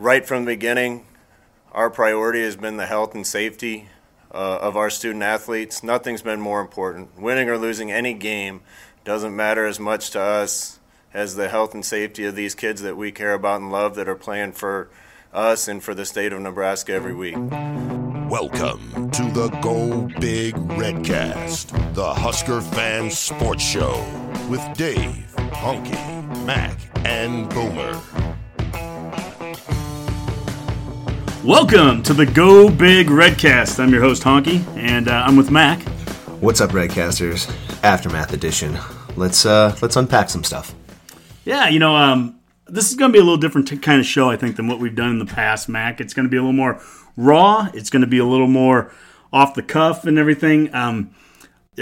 Right from the beginning, our priority has been the health and safety uh, of our student athletes. Nothing's been more important. Winning or losing any game doesn't matter as much to us as the health and safety of these kids that we care about and love that are playing for us and for the state of Nebraska every week. Welcome to the Go Big Redcast, the Husker fan sports show with Dave, Honke, Mac, and Boomer. Welcome to the Go Big Redcast. I'm your host Honke, and uh, I'm with Mac. What's up, Redcasters? Aftermath edition. Let's uh let's unpack some stuff. Yeah, you know, um, this is going to be a little different t- kind of show, I think, than what we've done in the past, Mac. It's going to be a little more raw. It's going to be a little more off the cuff and everything. Um,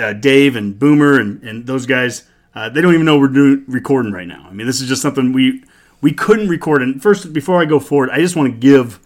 uh, Dave and Boomer and, and those guys, uh, they don't even know we're doing recording right now. I mean, this is just something we we couldn't record. And first, before I go forward, I just want to give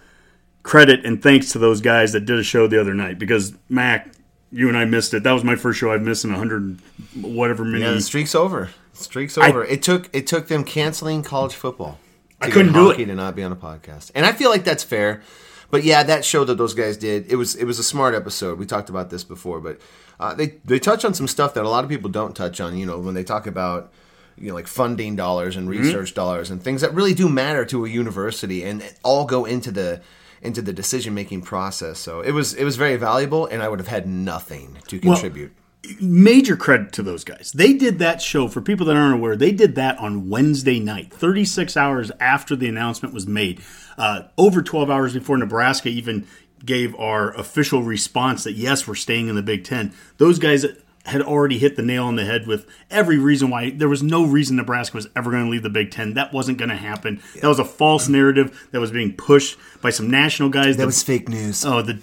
credit and thanks to those guys that did a show the other night because Mac, you and I missed it. That was my first show I've missed in a hundred whatever many. Yeah, the streak's over. The streak's over. it took it took them canceling college football. I couldn't do it. to not be on a podcast, and I feel like that's fair. But yeah, that show that those guys did, it was it was a smart episode. We talked about this before, but uh, they they touch on some stuff that a lot of people don't touch on. You know, when they talk about you know like funding dollars and research Mm-hmm. dollars and things that really do matter to a university and all go into the into the decision making process. So it was it was very valuable, and I would have had nothing to Well, contribute. major credit to those guys. They did that show for people that aren't aware. They did that on Wednesday night, 36 hours after the announcement was made, uh, over 12 hours before Nebraska even gave our official response that yes, we're staying in the Big Ten. Those guys had already hit the nail on the head with every reason why there was no reason Nebraska was ever going to leave the Big Ten. That wasn't going to happen. That was a false narrative that was being pushed by some national guys. that was fake news. Oh, the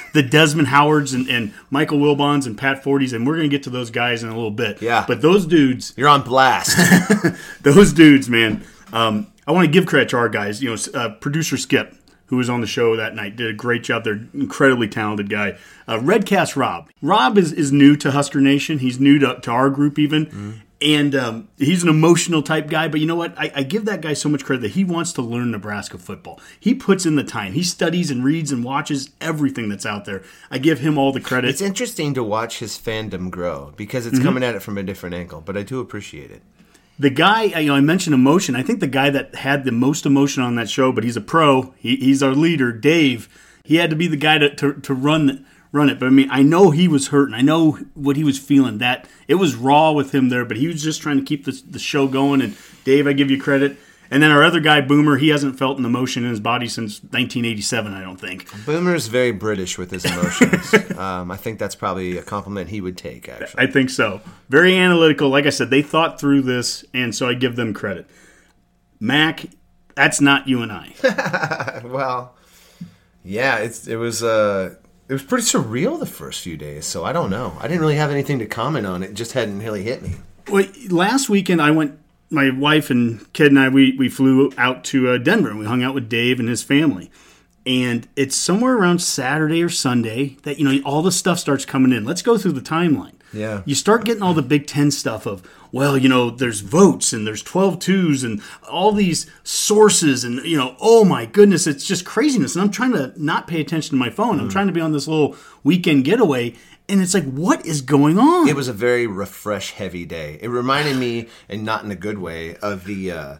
the Desmond Howards and, and Michael Wilbons and Pat Fordes, and we're gonna get to those guys in a little bit. Yeah. but those dudes, You're on blast. those dudes, man. Um, I want to give credit to our guys. You know, uh, producer Skip, who was on the show that night, did a great job. They're incredibly talented guy. Uh, Redcast Rob. Rob is, is new to Husker Nation. He's new to, to our group even. And um, he's an emotional type guy, but you know what? I, I give that guy so much credit that he wants to learn Nebraska football. He puts in the time. He studies and reads and watches everything that's out there. I give him all the credit. it's interesting to watch his fandom grow because Mm-hmm. it's coming at it from a different angle, but I do appreciate it. The guy you know i mentioned emotion. I think the guy that had the most emotion on that show but he's a pro. He, he's our leader dave. He had to be the guy to, to, to run run it. But i mean i know he was hurting. i know what he was feeling. That it was raw with him there but he was just trying to keep the, the show going. And dave i give you credit and then our other guy boomer he hasn't felt an emotion in his body since 1987 i don't think Boomer's very British with his emotions. um, I think that's probably a compliment he would take, actually. I think so. Very analytical. Like I said, they thought through this, and so I give them credit. Mac, that's not you and I. well, yeah, it's, it was uh, it was pretty surreal the first few days, so I don't know. I didn't really have anything to comment on. It just hadn't really hit me. Well, last weekend I went. My wife and kid and I we we flew out to uh, Denver and we hung out with Dave and his family. And it's somewhere around Saturday or Sunday that you know all the stuff starts coming in. Let's go through the timeline. Yeah. You start getting all the Big Ten stuff of, well, you know, there's votes and there's 12 twos and all these sources and, you know, oh my goodness, it's just craziness. And I'm trying to not pay attention to my phone. I'm trying to be on this little weekend getaway. And it's like, what is going on? It was a very refresh heavy day. It reminded me, and not in a good way, of the uh,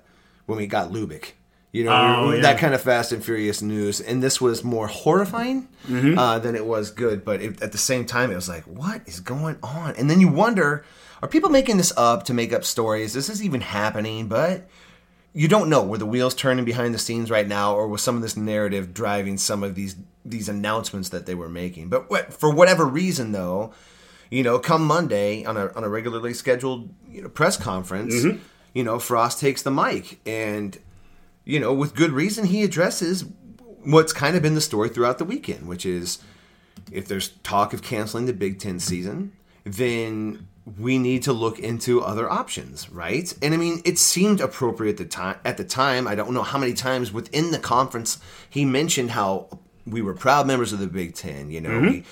when we got Lubick. You know, Oh, we- yeah. that kind of fast and furious news. And this was more horrifying Mm-hmm. uh, than it was good. But it, at the same time, it was like, what is going on? And then you wonder, are people making this up to make up stories? This Is this even happening? But you don't know. Were the wheels turning behind the scenes right now, or was some of this narrative driving some of these these announcements that they were making? But what, for whatever reason, though, you know, come Monday on a on a regularly scheduled you know, press conference, mm-hmm. you know, Frost takes the mic and you know, with good reason, he addresses what's kind of been the story throughout the weekend, which is if there's talk of canceling the Big Ten season, then we need to look into other options, right? And I mean, it seemed appropriate at the time. At the time, I don't know how many times within the conference he mentioned how we were proud members of the Big Ten. You know, we,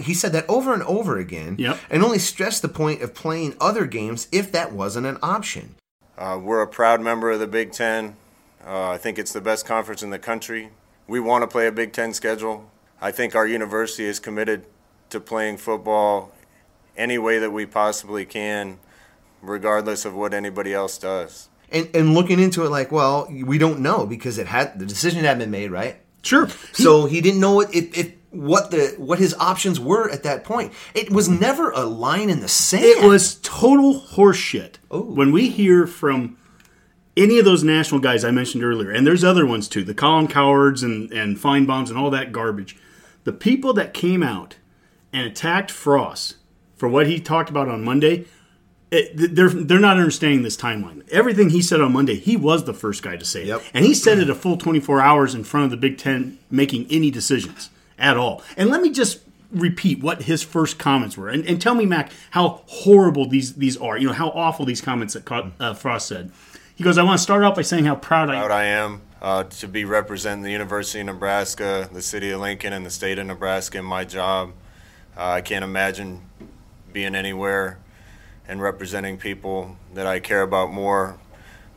he said that over and over again, Yep. and only stressed the point of playing other games if that wasn't an option. Uh, we're a proud member of the Big Ten. Uh, I think it's the best conference in the country. We want to play a Big Ten schedule. I think our university is committed to playing football any way that we possibly can, regardless of what anybody else does. And and looking into it, like, well, we don't know because it had the decision had been made, right? Sure. So he didn't know what if, if what the what his options were at that point. It was never a line in the sand. It was total horseshit. Oh. When we hear from any of those national guys I mentioned earlier, and there's other ones too, the Colin Cowherds and, and Finebaums and all that garbage, the people that came out and attacked Frost for what he talked about on Monday, it, they're they're not understanding this timeline. Everything he said on Monday, he was the first guy to say it, and he said it a full 24 hours in front of the Big Ten, making any decisions at all. And let me just repeat what his first comments were, and, and tell me, Mac, how horrible these these are. You know how awful these comments that caught, uh, Frost said. He goes, "I want to start out by saying how proud I Proud I am uh, to be representing the University of Nebraska, the city of Lincoln, and the state of Nebraska in my job. Uh, I can't imagine being anywhere and representing people that I care about more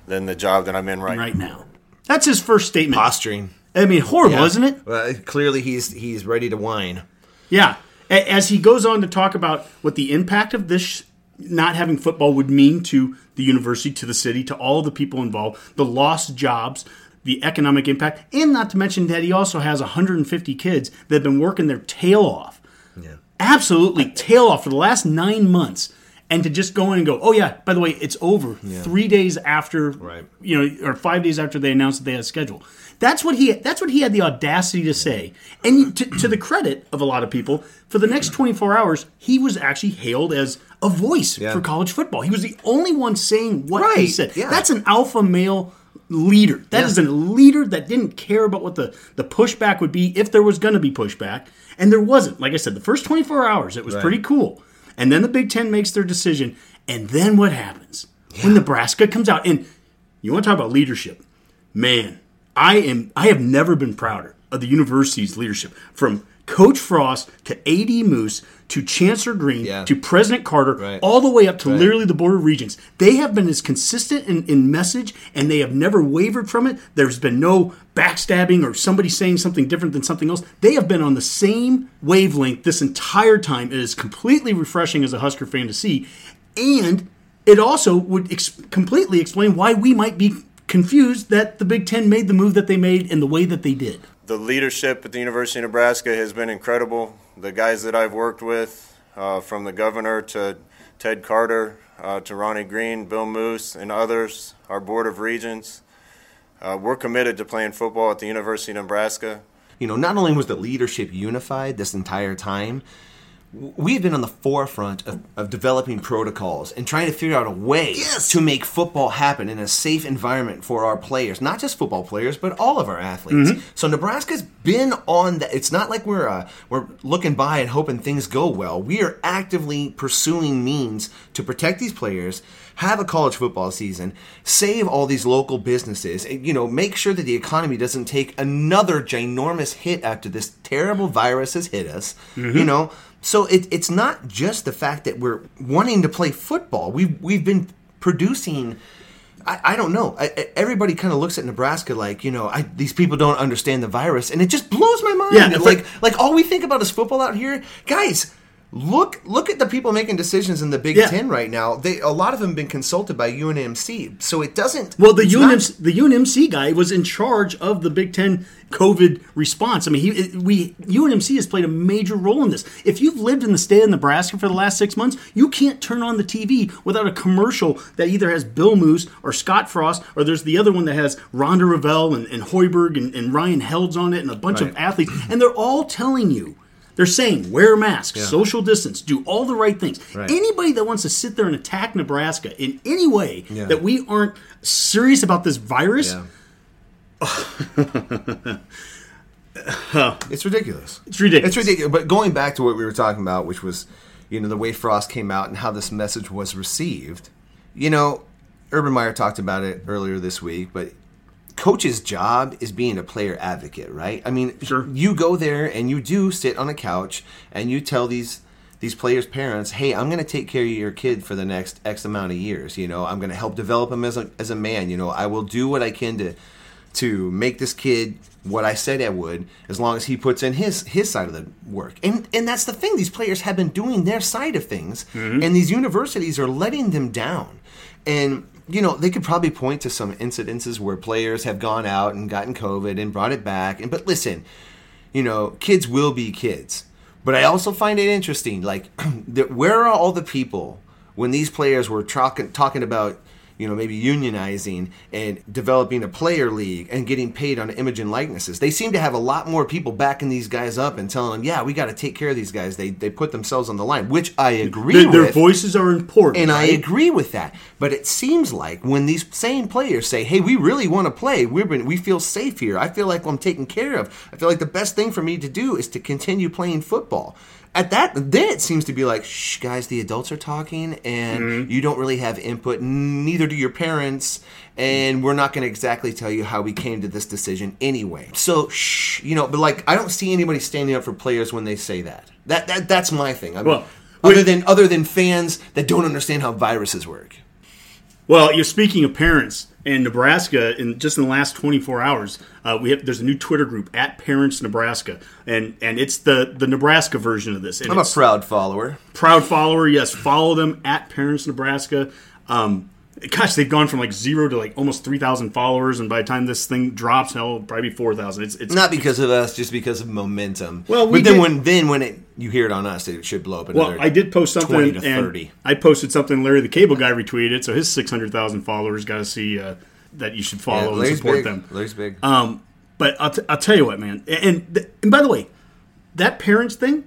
than the job that I'm in right, right now." That's his first statement. posturing. I mean, horrible, Yeah. isn't it? Well, clearly he's he's ready to whine. Yeah. As he goes on to talk about what the impact of this not having football would mean to the university, to the city, to all the people involved, the lost jobs, the economic impact, and not to mention that he also has 150 kids that have been working their tail off. Yeah. Absolutely tail off for the last nine months. And to just go in and go, oh yeah, by the way, it's over three days after, Right. you know, or five days after they announced that they had a schedule. That's what he. That's what he had the audacity to say. And to, to the credit of a lot of people, for the next 24 hours, he was actually hailed as a voice Yeah. for college football. He was the only one saying what he said. yeah. That's an alpha male leader. That Yeah. is a leader that didn't care about what the, the pushback would be if there was going to be pushback. And there wasn't. Like I said, the first 24 hours, it was pretty cool. And then the Big Ten makes their decision. And then what happens? When Nebraska comes out. And you want to talk about leadership. Man, I am I have never been prouder of the university's leadership. From Coach Frost to AD Moos to Chancellor Green Yeah. to President Carter, Right. all the way up to literally the Board of Regents. They have been as consistent in, in message and they have never wavered from it. There's been no backstabbing or somebody saying something different than something else. They have been on the same wavelength this entire time. It is completely refreshing as a Husker fan to see. And it also would ex- completely explain why we might be confused that the Big Ten made the move that they made in the way that they did. The leadership at the University of Nebraska has been incredible. The guys that I've worked with, uh, from the governor to Ted Carter uh, to Ronnie Green, Bill Moos, and others, our board of regents, uh, we're committed to playing football at the University of Nebraska. You know, not only was the leadership unified this entire time, w- we had been on the forefront of, of developing protocols and trying to figure out a way to make football happen in a safe environment for our players, not just football players, but all of our athletes. So Nebraska's been on that. It's not like we're uh, we're looking by and hoping things go well. We are actively pursuing means to protect these players. Have a college football season, save all these local businesses, and, you know, make sure that the economy doesn't take another ginormous hit after this terrible virus has hit us. You know, so it, it's not just the fact that we're wanting to play football. We've we've been producing. I, I don't know. I, everybody kind of looks at Nebraska like you know I, these people don't understand the virus, and it just blows my mind. Yeah, like like- like all we think about is football out here, guys. Look look at the people making decisions in the Big Yeah. Ten right now. They a lot of them have been consulted by UNMC, so it doesn't. Well, the UNMC, not- the UNMC guy was in charge of the Big Ten COVID response. I mean, he we UNMC has played a major role in this. If you've lived in the state of Nebraska for the last six months, you can't turn on the TV without a commercial that either has Bill Moos or Scott Frost, or there's the other one that has Rhonda Revelle and, and Hoiberg and, and Ryan Helds on it, and a bunch of athletes, and they're all telling you. They're saying wear masks, social distance, do all the right things. Right. Anybody that wants to sit there and attack Nebraska in any way Yeah. that we aren't serious about this virus, Yeah. it's ridiculous. It's ridiculous. It's ridiculous. But going back to what we were talking about, which was, you know, the way Frost came out and how this message was received. You know, Urban Meyer talked about it earlier this week, but coach's job is being a player advocate, right? I mean, Sure. you go there and you do sit on a couch and you tell these these players' parents, "Hey, I'm going to take care of your kid for the next X amount of years. You know, I'm going to help develop him as a as a man. You know, I will do what I can to to make this kid what I said I would, as long as he puts in his his side of the work. And and that's the thing. These players have been doing their side of things, mm-hmm. and these universities are letting them down. And you know they could probably point to some incidences where players have gone out and gotten COVID and brought it back. And but listen, you know, kids will be kids. But I also find it interesting, like, where are all the people when these players were talking talking about, you know, maybe unionizing and developing a player league and getting paid on image and likenesses? They seem to have a lot more people backing these guys up and telling them, yeah, we got to take care of these guys. They they put themselves on the line, which I agree Their, their with. voices are important. And I agree with that. But it seems like when these same players say, "Hey, we really want to play. We've been we feel safe here. I feel like I'm taken care of. I feel like the best thing for me to do is to continue playing football." At that, then it seems to be like, "Shh, guys, the adults are talking, and Mm-hmm. you don't really have input. Neither do your parents, and we're not going to exactly tell you how we came to this decision anyway." So, shh, you know. But like, I don't see anybody standing up for players when they say that. That that that's my thing. I mean, Well, other than other than fans that don't understand how viruses work. Well, you're speaking of parents in Nebraska. In just in the last 24 hours, uh, we have there's a new Twitter group at Parents Nebraska, and and it's the the Nebraska version of this. And I'm a proud follower. proud follower. Yes, follow them at Parents Nebraska. Um, gosh, they've gone from like zero to like almost 3,000 followers, and by the time this thing drops, hell, it'll probably be 4,000. It's it's Not because of us, just because of momentum. Well, we but then did- when then when it you hear it on us, it should blow up another. Well, I did post something, 20 to and 30. I posted something. Larry the Cable Guy retweeted it, so his six hundred thousand followers got to see uh, that you should Yeah, follow and support big. them. Larry's big. Um, but I'll, t- I'll tell you what, man. And th- and by the way, that parents thing,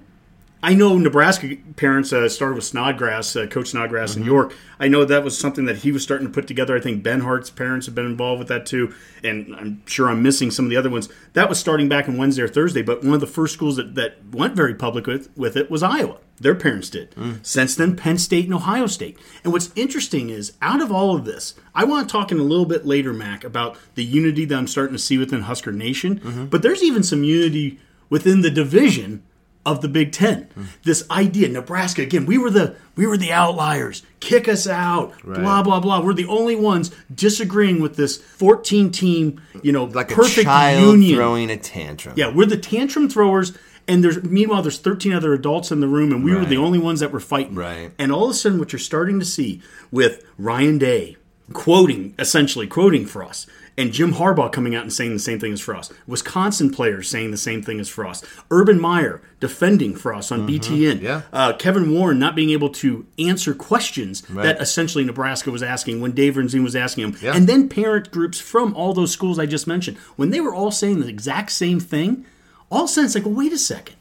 I know Nebraska parents uh, started with Snodgrass, uh, Coach Snodgrass Mm-hmm. in York. I know that was something that he was starting to put together. I think Ben Hart's parents have been involved with that too, and I'm sure I'm missing some of the other ones. That was starting back on Wednesday or Thursday, but one of the first schools that, that went very public with, with it was Iowa. Their parents did. Mm. Since then, Penn State and Ohio State. And what's interesting is, out of all of this, I want to talk in a little bit later, Mac, about the unity that I'm starting to see within Husker Nation. Mm-hmm. But there's even some unity within the division of the Big Ten. Mm. This idea, Nebraska again, we were the we were the outliers. Kick us out. Blah blah blah. We're the only ones disagreeing with this 14 team, you know, like a perfect child union. throwing a tantrum. Yeah, we're the tantrum throwers, and there's meanwhile there's 13 other adults in the room, and we were the only ones that were fighting. Right. And all of a sudden, what you're starting to see with Ryan Day quoting, essentially quoting Frost, and Jim Harbaugh coming out and saying the same thing as Frost, Wisconsin players saying the same thing as Frost, Urban Meyer defending Frost on BTN, Mm-hmm. Yeah. uh, Kevin Warren not being able to answer questions that essentially Nebraska was asking when Dave Revsine was asking him, Yeah. and then parent groups from all those schools I just mentioned, when they were all saying the exact same thing, all of a sudden it's like, well, wait a second.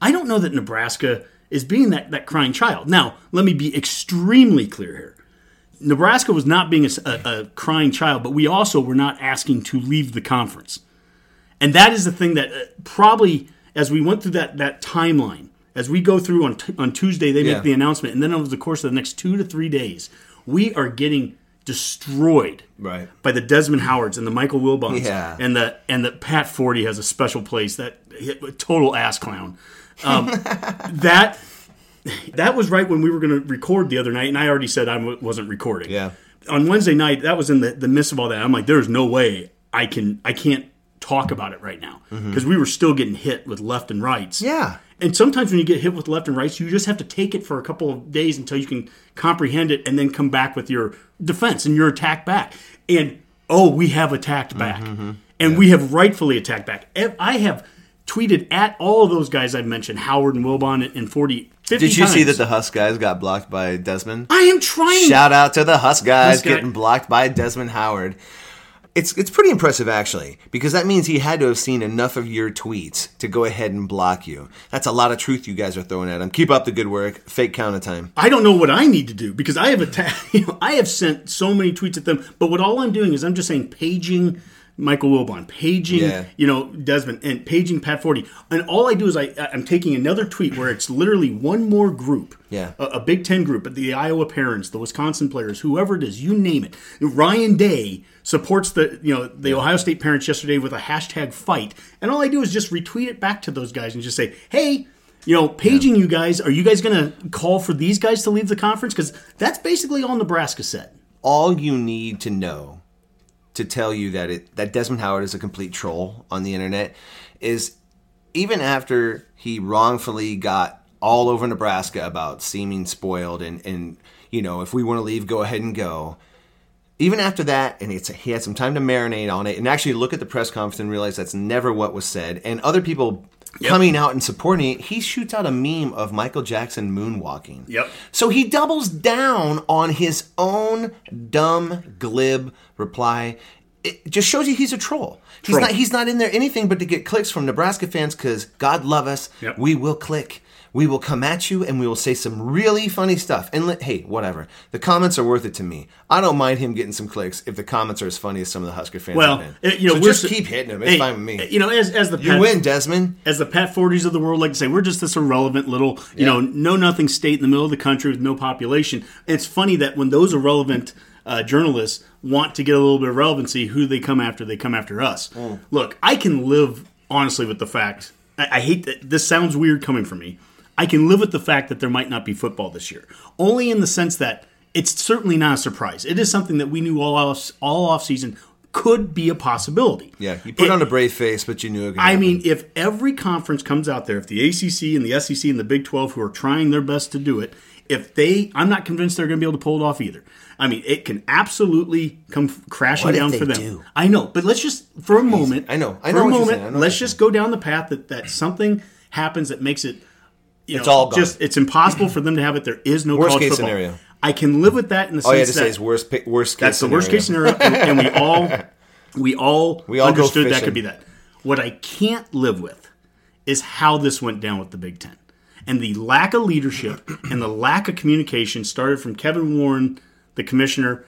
I don't know that Nebraska is being that, that crying child. Now, let me be extremely clear here. Nebraska was not being a, a, a crying child, but we also were not asking to leave the conference. And that is the thing that uh, probably, as we went through that, that timeline, as we go through on, t- on Tuesday, they Yeah. make the announcement, and then over the course of the next two to three days, we are getting destroyed Right. by the Desmond Howards and the Michael Wilbons Yeah. and the and the Pat Forde has a special place that total ass clown. Um, that that was right when we were going to record the other night, and I already said I w- wasn't recording. Yeah. On Wednesday night, that was in the, the midst of all that. I'm like, there's no way I can I can't talk about it right now because we were still getting hit with left and rights. Mm-hmm. Yeah. And sometimes when you get hit with left and rights, you just have to take it for a couple of days until you can comprehend it and then come back with your defense and your attack back. And oh, we have attacked back. And we have rightfully attacked back. I have tweeted at all of those guys I've mentioned, Howard and Wilbon and 40, 50 Did you see that the Husk guys got blocked by Desmond? I am trying. Shout out to the Husk guys Husk guy- getting blocked by Desmond Howard. It's it's pretty impressive actually, because that means he had to have seen enough of your tweets to go ahead and block you. That's a lot of truth you guys are throwing at him. Keep up the good work. Fake count of time. I don't know what I need to do because I have atta- I have sent so many tweets at them. But what all I'm doing is I'm just saying paging Michael Wilbon, paging, Yeah. you know, Desmond, and paging Pat Forde. And all I do is I, I'm taking another tweet where it's literally one more group, Yeah. a, a Big Ten group, but the Iowa parents, the Wisconsin players, whoever it is, you name it. Ryan Day supports the, you know, the Ohio State parents yesterday with a hashtag fight, and all I do is just retweet it back to those guys and just say, hey. You know, paging you guys. Are you guys going to call for these guys to leave the conference? Because that's basically all Nebraska said. all you need to know to tell you that it that Desmond Howard is a complete troll on the internet is even after he wrongfully got all over Nebraska about seeming spoiled and and you know if we want to leave go ahead and go. Even after that and it's he had some time to marinate on it and actually look at the press conference and realize that's never what was said. And other people coming out and supporting it he shoots out a meme of Michael Jackson moonwalking Yep. so he doubles down on his own dumb, glib reply. It just shows you he's a troll. He's Troll. not. He's not in there anything but to get clicks from Nebraska fans because God love us. Yep. We will click. We will come at you and we will say some really funny stuff. And let, hey, whatever. The comments are worth it to me. I don't mind him getting some clicks if the comments are as funny as some of the Husker fans Well, have been. you know, so we're just keep hitting him. It's Hey, fine with me. You know, as as the you Pat- win, Desmond. as the Pat Fordes of the world like to say, we're just this irrelevant little, you know, no nothing state in the middle of the country with no population. And it's funny that when those irrelevant uh, journalists want to get a little bit of relevancy, who they come after, they come after us. Look, I can live honestly with the fact. I, I hate that this sounds weird coming from me. I can live with the fact that there might not be football this year, only in the sense that it's certainly not a surprise. It is something that we knew all off, all off season could be a possibility. Yeah, you put It- on a brave face, but you knew it. could I happen. mean, if every conference comes out there, if the ACC and the SEC and the Big 12 who are trying their best to do it, if they, I'm not convinced they're going to be able to pull it off either. I mean, it can absolutely come crashing What if down they for them. do? I know, but let's just for a moment. I know. I for know a what you're moment. I know let's you're just go down the path that that something happens that makes it. It's know, all gone. just it's impossible for them to have it. There is no Worst college case football. scenario. I can live with that in the all you had sense to say that is worst. Worst case. Scenario. That's the worst case scenario, and, and we all we all We all go understood that fishing. could be that. What I can't live with is how this went down with the Big Ten, and the lack of leadership and the lack of communication started from Kevin Warren, the commissioner.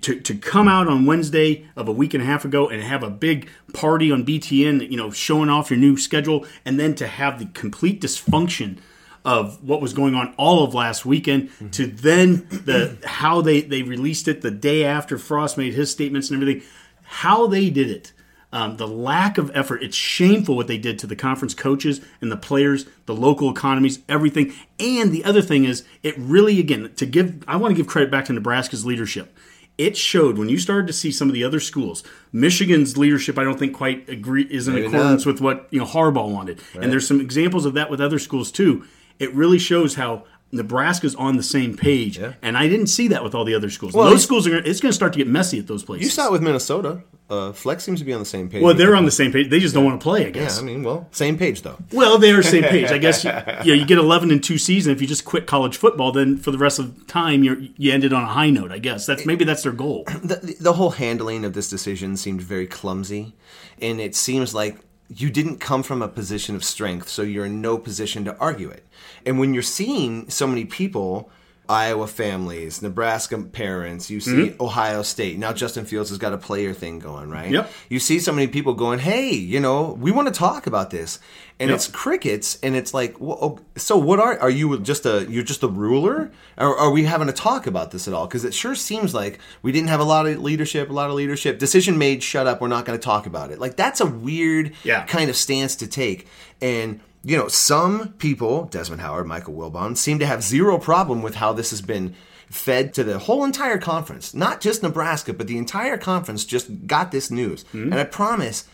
To, to come out on Wednesday of a week and a half ago and have a big party on BTN, you know, showing off your new schedule, and then to have the complete dysfunction of what was going on all of last weekend to then the how they they released it the day after Frost made his statements and everything how they did it um, the lack of effort it's shameful what they did to the conference coaches and the players the local economies everything and the other thing is it really again to give I want to give credit back to Nebraska's leadership it showed when you started to see some of the other schools. Michigan's leadership, I don't think quite agree is in Maybe accordance not. with what you know Harbaugh wanted, and there's some examples of that with other schools too. It really shows how Nebraska's on the same page, and I didn't see that with all the other schools. Well, those schools are gonna, it's going to start to get messy at those places. You saw it with Minnesota. Uh, Flex seems to be on the same page. well, they're on the same page. They just don't want to play. I Yeah, guess. I mean, well, same page though. Well, they're same page. I guess you, you, know, you get 11 and 2 season. If you just quit college football, then for the rest of the time, you're, you ended on a high note, I guess. That's Maybe that's their goal. the, the whole handling of this decision seemed very clumsy, and it seems like you didn't come from a position of strength, so you're in no position to argue it. And when you're seeing so many people, Iowa families, Nebraska parents, you see mm-hmm. Ohio State. Now Justin Fields has got a player thing going, right? Yep. You see so many people going, "Hey, you know, we want to talk about this," and Yep. it's crickets, and it's like, well, oh, so what are are you just a you're just a ruler, or are we having a talk about this at all? Because it sure seems like we didn't have a lot of leadership, a lot of leadership. Decision made, shut up. We're not going to talk about it. Like that's a weird Yeah. kind of stance to take, and. You know, some people, Desmond Howard, Michael Wilbon, seem to have zero problem with how this has been fed to the whole entire conference. Not just Nebraska, but the entire conference just got this news. Hmm? And I promise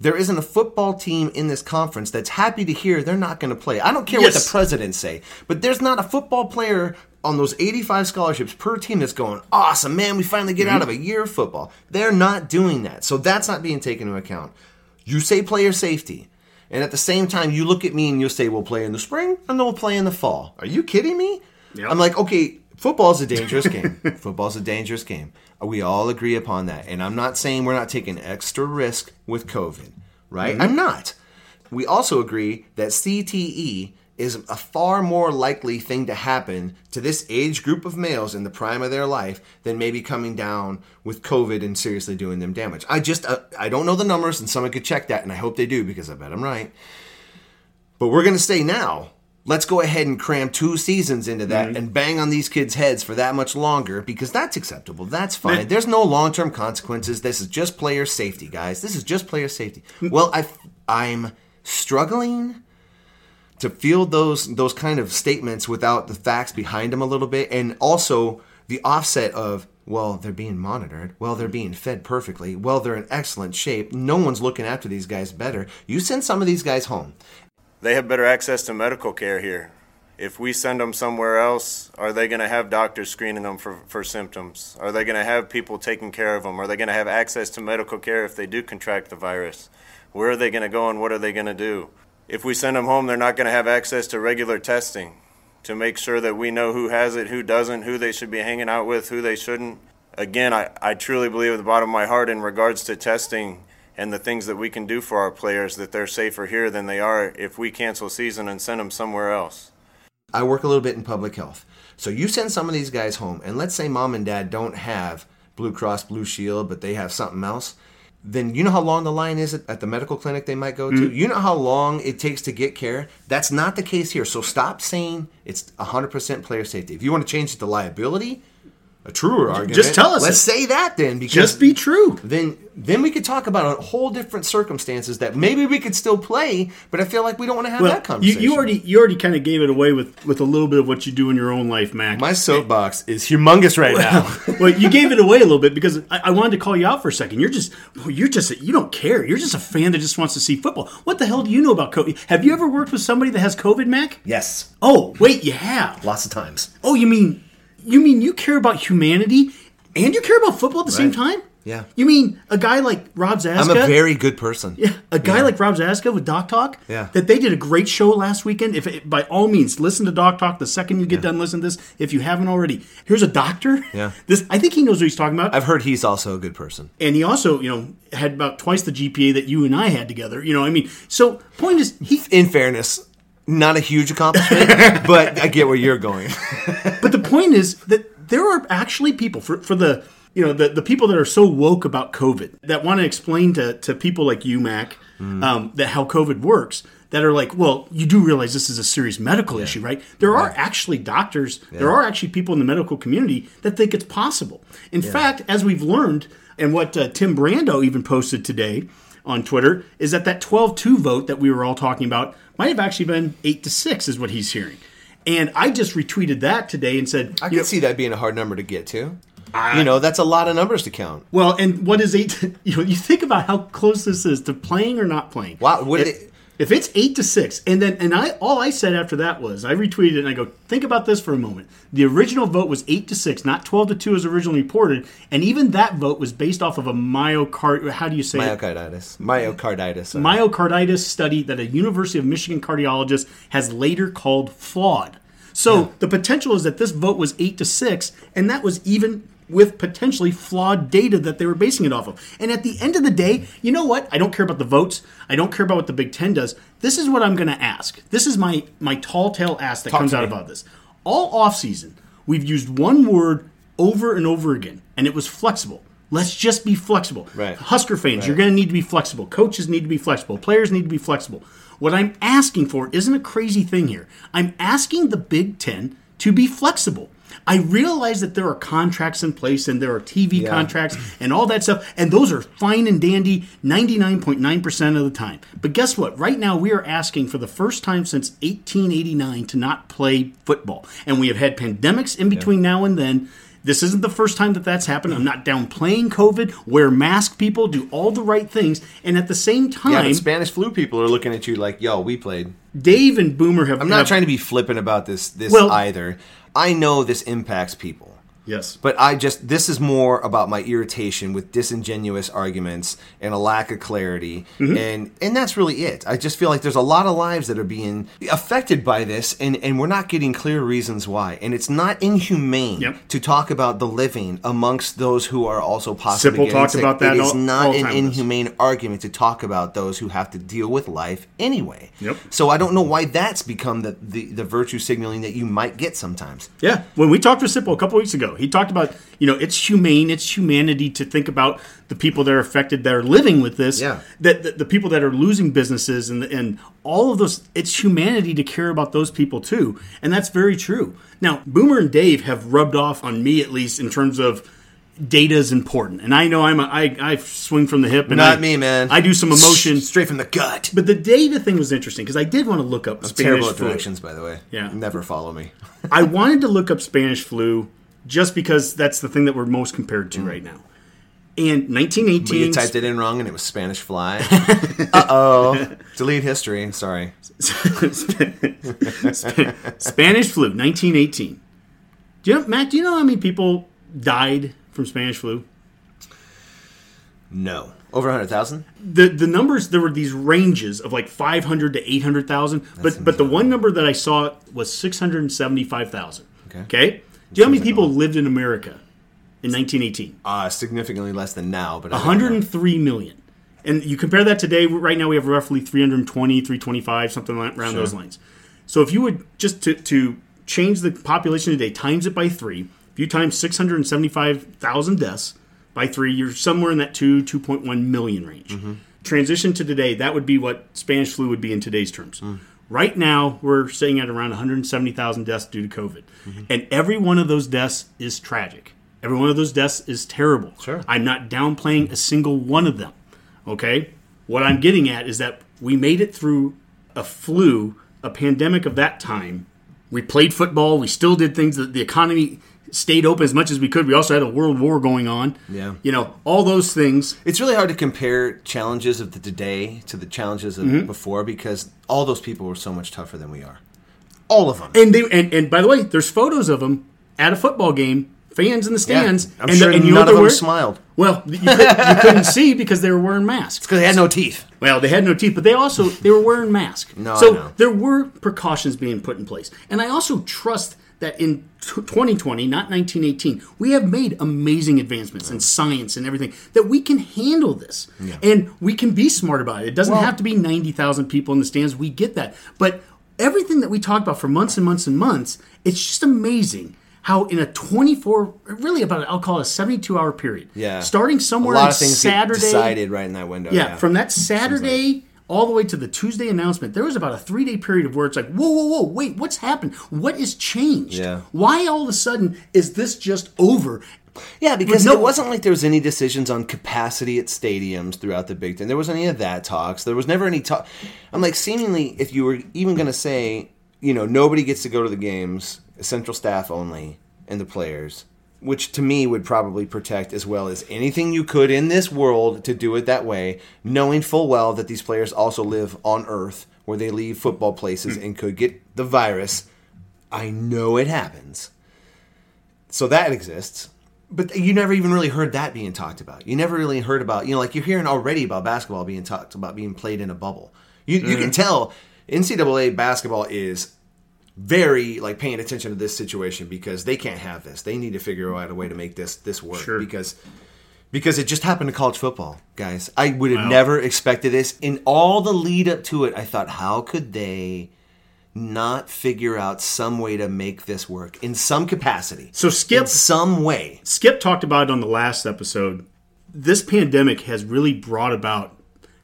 there isn't a football team in this conference that's happy to hear they're not going to play. I don't care what the presidents say, but there's not a football player on those 85 scholarships per team that's going, awesome, man, we finally get out of a year of football. They're not doing that. So that's not being taken into account. You say player safety. And at the same time, you look at me and you'll say, we'll play in the spring and then we'll play in the fall. Are you kidding me? Yep. I'm like, okay, football's a dangerous game. football's a dangerous game. We all agree upon that. And I'm not saying we're not taking extra risk with COVID, right? Mm-hmm. I'm not. We also agree that CTE is a far more likely thing to happen to this age group of males in the prime of their life than maybe coming down with COVID and seriously doing them damage. I just uh, I don't know the numbers, and someone could check that, and I hope they do because I bet I'm right. But we're gonna say now. Let's go ahead and cram two seasons into that and bang on these kids' heads for that much longer because that's acceptable. That's fine. There's no long term consequences. This is just player safety, guys. This is just player safety. Well, I, I'm struggling to field those those kind of statements without the facts behind them a little bit, and also the offset of well, they're being monitored. Well, they're being fed perfectly. Well, they're in excellent shape. No one's looking after these guys better. You send some of these guys home. They have better access to medical care here. If we send them somewhere else, are they going to have doctors screening them for, for symptoms? Are they going to have people taking care of them? Are they going to have access to medical care if they do contract the virus? Where are they going to go and what are they going to do? If we send them home, they're not going to have access to regular testing to make sure that we know who has it, who doesn't, who they should be hanging out with, who they shouldn't. Again, I, I truly believe at the bottom of my heart in regards to testing and the things that we can do for our players that they're safer here than they are if we cancel season and send them somewhere else. I work a little bit in public health. So you send some of these guys home, and let's say mom and dad don't have Blue Cross Blue Shield, but they have something else. Then you know how long the line is at, at the medical clinic they might go to? Mm. You know how long it takes to get care? That's not the case here. So stop saying it's 100% player safety. If you want to change it to liability, a truer argument. Just tell us Let's it. say that then, because Just be true. then then we could talk about a whole different circumstances that maybe we could still play, but I feel like we don't want to have Well, that you, conversation. you already you already kind of gave it away with with a little bit of what you do in your own life, Mac. my soapbox is humongous right now. well, you gave it away a little bit because I, I wanted to call you out for a second. You're just well, you're just you don't care. You're just a fan that just wants to see football. What the hell do you know about COVID? Have you ever worked with somebody that has COVID, Mac? yes, Oh, wait, you have. lots of times. Oh, you mean you mean you care about humanity and you care about football at the same time? Yeah. You mean a guy like Rob Zaska? I'm a very good person. Yeah, a guy like Rob Zaska with Doc Talk. Yeah. that they did a great show last weekend. If it, by all means, listen to Doc Talk the second you get done listening to this. If you haven't already, here's a doctor. Yeah. this I think he knows what he's talking about. I've heard he's also a good person. and he also, you know, had about twice the GPA that you and I had together. You know, I mean, so point is, he. In fairness, not a huge accomplishment, but I get where you're going. But the point is that there are actually people for for the you know the the people that are so woke about COVID that want to explain to to people like you, Mac, um, that how COVID works. That are like, well, you do realize this is a serious medical issue, right? There are actually doctors, there are actually people in the medical community that think it's possible. In fact, as we've learned, and what uh, Tim Brando even posted today on Twitter, is that that 12 2 vote that we were all talking about might have actually been 8 to 6, is what he's hearing. And I just retweeted that today and said, I can know, see that being a hard number to get to. you know, that's a lot of numbers to count. well, and what is eight? You know, you think about how close this is to playing or not playing. Wow, what if, did it- if it's eight to six, and then and I all I said after that was I retweeted it and I go, think about this for a moment. The original vote was eight to six, not twelve to two as originally reported, and even that vote was based off of a myocard. How do you say it? Myocarditis. Myocarditis. sorry. myocarditis study that a University of Michigan cardiologist has later called flawed. So the potential is that this vote was eight to six, and that was even with potentially flawed data that they were basing it off of. And at the end of the day, you know what? I don't care about the votes. I don't care about what the Big Ten does. This is what I'm going to ask. This is my my tall tale ask that comes out me. about this. All offseason, we've used one word over and over again, and it was flexible. Let's just be flexible. Right. Husker fans, you're going to need to be flexible. Coaches need to be flexible. Players need to be flexible. What I'm asking for isn't a crazy thing here. I'm asking the Big Ten to be flexible. I realize that there are contracts in place and there are TV Yeah. contracts and all that stuff, and those are fine and dandy 99.9% of the time. But guess what? Right now, we are asking for the first time since 1889 to not play football. And we have had pandemics in between now and then. This isn't the first time that that's happened. I'm not downplaying COVID. Wear mask, people, do all the right things. And at the same time, Yeah, Spanish flu people are looking at you like, yo, we played. Dave and Boomer have. I'm not have- trying to be flippant about this this Well- either. I know this impacts people. Yes. But I just this is more about my irritation with disingenuous arguments and a lack of clarity, Mm-hmm. and and that's really it. I just feel like there's a lot of lives that are being affected by this, and and we're not getting clear reasons why. And it's not inhumane Yep. to talk about the living amongst those who are also possibly Sipple talked sick. about that It is all- not all an inhumane argument to talk about those who have to deal with life anyway. Yep. So I don't know why that's become the, the, the virtue signaling that you might get sometimes. Yeah, when we talked to Sipple a couple weeks ago, he talked about you know it's humane, it's humanity to think about the people that are affected that are living with this. Yeah. that the, the people that are losing businesses and and all of those. It's humanity to care about those people too, and that's very true. Now, Boomer and Dave have rubbed off on me at least in terms of. Data is important, and I know I'm a, I I swing from the hip. And Not I- me, man. I do some emotion, straight from the gut. but the data thing was interesting because I did want to look up Spanish Terrible at flu. directions, by the way. Yeah. Never follow me. I wanted to look up Spanish flu just because that's the thing that we're most compared to right now. And 1918, You typed it in wrong and it was Spanish fly. uh oh. Delete history. Sorry. Spanish flu, 1918. Do you know, Matt? Do you know how many people died from Spanish flu? No. Over 100,000? The the numbers there were these ranges of like 500 to 800,000, but but the one number that I saw was 675,000. Okay. Okay. Do you know how many people lived in America in 1918? Uh, significantly less than now, but I don't know. 103 million. And you compare that today, right now we have roughly 320, 325, something around those lines. So if you would just to, to change the population today, times it by three, if you times 675,000 deaths by three, you're somewhere in that 2, 2.1 million range. Transition to today, that would be what Spanish flu would be in today's terms. Right now, we're sitting at around 170,000 deaths due to COVID. Mm-hmm. And every one of those deaths is tragic. Every one of those deaths is terrible. Sure. I'm not downplaying a single one of them. Okay? What I'm getting at is that we made it through a flu, a pandemic of that time. We played football. We still did things that the economy stayed open as much as we could. We also had a world war going on. Yeah. You know, all those things. It's really hard to compare challenges of the today to the challenges of Mm-hmm. before because all those people were so much tougher than we are. All of them. And they and, and by the way, there's photos of them at a football game, fans in the stands. I'm and sure and you none know of them wearing? smiled Well, you, could, you couldn't see because they were wearing masks. because they had no teeth. Well, they had no teeth, but they also they were wearing masks. No, so there were precautions being put in place, and I also trust that in t- 2020, not 1918, we have made amazing advancements in science and everything that we can handle this, and we can be smart about it. It doesn't have to be 90,000 people in the stands. We get that, but everything that we talked about for months and months and months, it's just amazing. How in a 24, really about I'll call it a 72 hour period, Yeah. starting somewhere on Saturday, decided right in that window. yeah, from that Saturday all the way to the Tuesday announcement, there was about a three day period of where it's like, whoa, whoa, whoa, wait, what's happened? What is changed? Yeah. Why all of a sudden is this just over? Yeah, because no- it wasn't like there was any decisions on capacity at stadiums throughout the Big Ten. There wasn't any of that talks. There was never any talk. I'm like, seemingly, if you were even going to say, you know, nobody gets to go to the games, essential staff only, and the players, which to me would probably protect as well as anything you could in this world to do it that way, knowing full well that these players also live on Earth where they leave football places hmm. and could get the virus. I know it happens. So that exists. But you never even really heard that being talked about. You never really heard about, you know, like you're hearing already about basketball being talked about being played in a bubble. You, you can mm-hmm. tell NCAA basketball is very like paying attention to this situation because they can't have this. They need to figure out a way to make this this work Sure. because because it just happened to college football, guys. I would have Wow. never expected this. In all the lead up to it, I thought, how could they not figure out some way to make this work in some capacity? So Skip in some way. Skip talked about it on the last episode. This pandemic has really brought about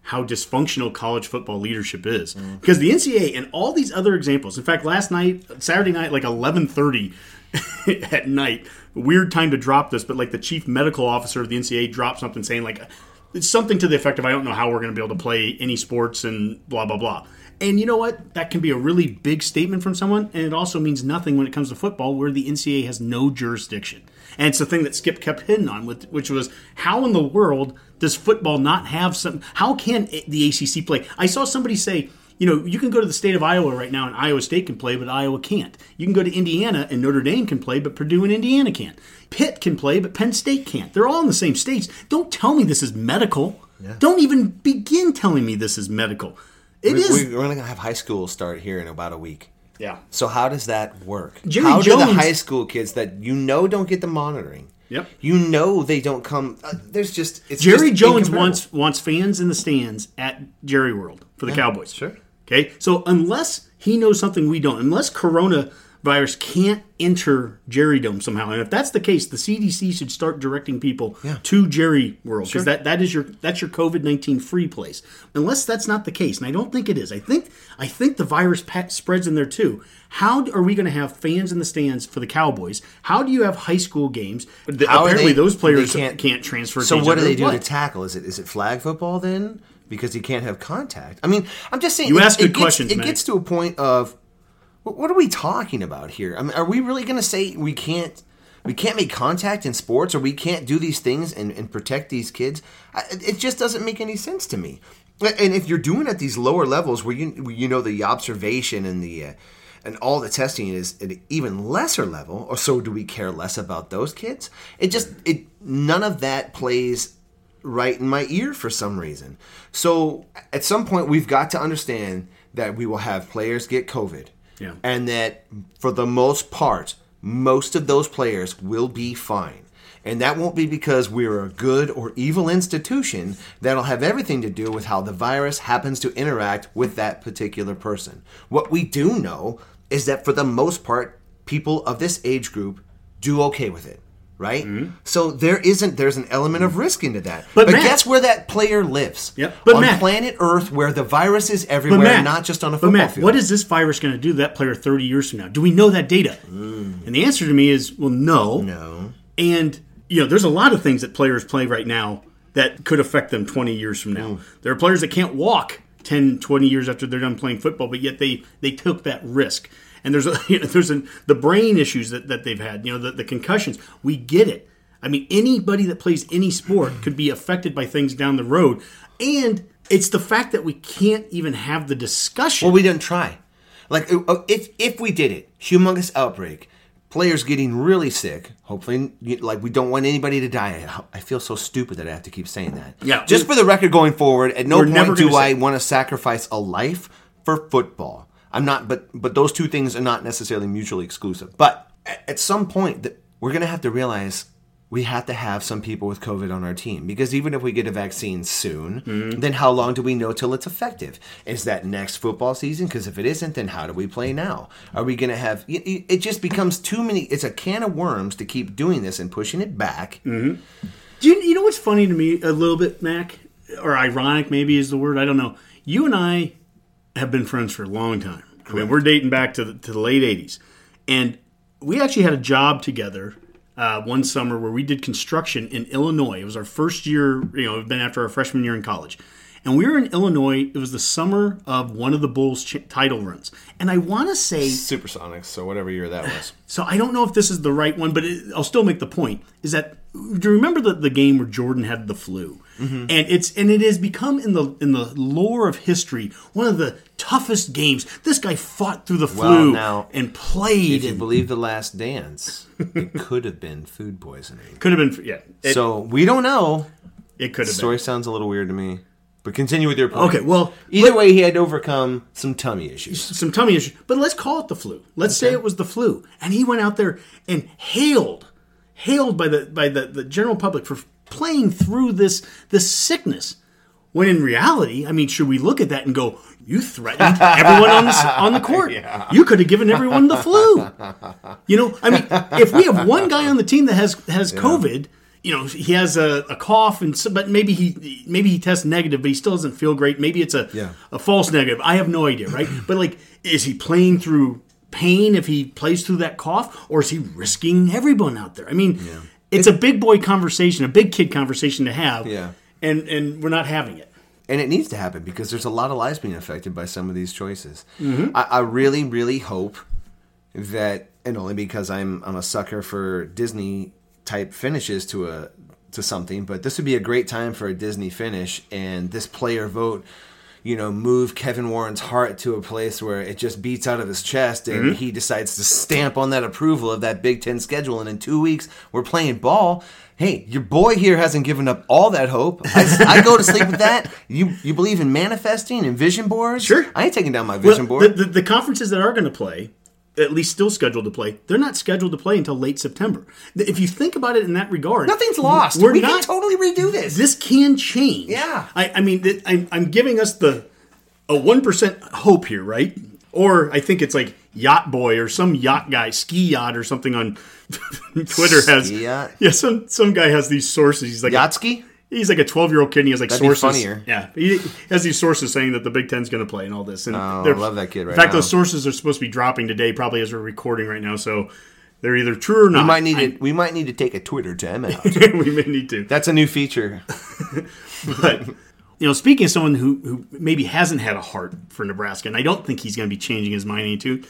how dysfunctional college football leadership is because the NCAA and all these other examples. In fact, last night, Saturday night, like eleven thirty at night, weird time to drop this, but like the chief medical officer of the NCAA dropped something saying like it's something to the effect of I don't know how we're going to be able to play any sports and blah blah blah. And you know what? That can be a really big statement from someone, and it also means nothing when it comes to football, where the NCAA has no jurisdiction. And it's the thing that Skip kept hitting on, with which was how in the world does football not have some? How can it- the ACC play? I saw somebody say, you know, you can go to the state of Iowa right now, and Iowa State can play, but Iowa can't. You can go to Indiana, and Notre Dame can play, but Purdue and Indiana can't. Pitt can play, but Penn State can't. They're all in the same states. Don't tell me this is medical. Don't even begin telling me this is medical. It We- is. we- We're going to have high school start here in about a week. Yeah. So how does that work? Jerry how do the Jones- high school kids that you know don't get the monitoring? Yep. You know they don't come. Uh, there's just it's Jerry just Jones wants wants fans in the stands at Jerry World for the Cowboys. sure. Okay, so unless he knows something we don't, unless coronavirus can't enter Jerry Dome somehow, and if that's the case, the CDC should start directing people Yeah. to Jerry World because Sure. that, that is your that's your COVID nineteen free place. Unless that's not the case, and I don't think it is. I think I think the virus pa- spreads in there too. How are we going to have fans in the stands for the Cowboys? How do you have high school games? How apparently, they- those players can't, can't- transfer. So each what do they do to tackle? Is it is it flag football then? Because you can't have contact. I mean, I'm just saying. You it- ask it good gets- questions, It Matt. gets to a point of what, are we talking about here? I mean, are we really going to say we can't? We can't make contact in sports, or we can't do these things and, and protect these kids. I, it just doesn't make any sense to me. And if you're doing at these lower levels, where you where you know the observation and the uh, and all the testing is at an even lesser level, or so do we care less about those kids? It just it none of that plays right in my ear for some reason. So at some point we've got to understand that we will have players get COVID. Yeah. And that for the most part, most of those players will be fine. And that won't be because we're a good or evil institution. That'll have everything to do with how the virus happens to interact with that particular person. What we do know is that for the most part, people of this age group do okay with it. Right? Mm-hmm. So there isn't there's an element of mm-hmm. risk into that. But But, Matt- guess where that player lives? Yep. But on Matt- planet Earth where the virus is everywhere, Matt, not just on a but football Matt, field. what is this virus going to do to that player 30 years from now? Do we know that data? Mm. And the answer to me is, well, no. No. And, you know, there's a lot of things that players play right now that could affect them 20 years from now. Mm. There are players that can't walk 10, 20 years after they're done playing football, but yet they, they took that risk. And there's a, you know, there's a, the brain issues that, that they've had, you know, the, the concussions. We get it. I mean, anybody that plays any sport could be affected by things down the road. And it's the fact that we can't even have the discussion. Well, we didn't try. Like uh, if if we did it, humongous outbreak, players getting really sick. Hopefully, like we don't want anybody to die. I feel so stupid that I have to keep saying that. Yeah, Just for the record, going forward, at no point do I want to sacrifice a life for football. I'm not, but but those two things are not necessarily mutually exclusive. But at, at some point, that we're going to have to realize we have to have some people with COVID on our team because even if we get a vaccine soon, Mm-hmm. then how long do we know till it's effective? Is that next football season? Because if it isn't, then how do we play now? Are we going to have? y- y- It just becomes too many. It's a can of worms to keep doing this and pushing it back. Do you, you know what's funny to me a little bit, Mac, or ironic maybe is the word. I don't know. You and I have been friends for a long time. I mean, we're dating back to the, to the late '80s, and we actually had a job together uh, one summer where we did construction in Illinois. It was our first year. You know, been after our freshman year in college. And we were in Illinois. It was the summer of one of the Bulls' ch- title runs. And I want to say Supersonics, so whatever year that was. so I don't know if this is the right one, but it, I'll still make the point. Is that do you remember the, the game where Jordan had the flu? Mm-hmm. And it's and it has become in the in the lore of history one of the toughest games. This guy fought through the Well, flu now, and played. If you and believe the Last Dance, it could have been food poisoning. could have been yeah. It, so we don't know. it could The have story been. sounds a little weird to me. But continue with your point. Okay, well, either way, he had to overcome some tummy issues. some tummy issues. But let's call it the flu. Let's say it was the flu, and he went out there and hailed, hailed by the by the, the general public for playing through this this sickness. When in reality, I mean, should we look at that and go, "You threatened everyone on the on the court. You could have given everyone the flu." You know, I mean, if we have one guy on the team that has has COVID, you know, he has a, a cough and so, but maybe he maybe he tests negative, but he still doesn't feel great. Maybe it's a Yeah. a false negative. I have no idea, right? but like, is he playing through pain if he plays through that cough, or is he risking everyone out there? I mean, it's a big boy conversation, a big kid conversation to have, Yeah. And and we're not having it. And it needs to happen because there's a lot of lives being affected by some of these choices. Mm-hmm. I, I really, really hope that, and only because I'm I'm a sucker for Disney type finishes to a to something, but this would be a great time for a Disney finish, and this player vote you know, move Kevin Warren's heart to a place where it just beats out of his chest and Mm-hmm. he decides to stamp on that approval of that Big Ten schedule. And in two weeks, we're playing ball. Hey, your boy here hasn't given up all that hope. I, I go to sleep with that. You you believe in manifesting and vision boards? Sure. I ain't taking down my Well, vision board. The, the, the conferences that are going to play, at least still scheduled to play, they're not scheduled to play until late September. If you think about it in that regard, Nothing's lost. We're we not, can totally redo this. this can change. Yeah. I, I mean, I'm, I'm giving us the a one percent hope here, right? Or I think it's like Yacht Boy or some yacht guy, ski yacht or something on Twitter has. Yeah, some some guy has these sources. He's like a- Yatsky? He's like a 12 year old kid and he has like That'd sources. funnier. Yeah. He has these sources saying that the Big Ten's going to play and all this. And Oh, I love that kid right In fact, now. those sources are supposed to be dropping today, probably as we're recording right now. So they're either true or not. We might need I- to. We might need to take a Twitter time out. we may need to. That's a new feature. But you know, speaking of someone who who maybe hasn't had a heart for Nebraska, and I don't think he's going to be changing his mind any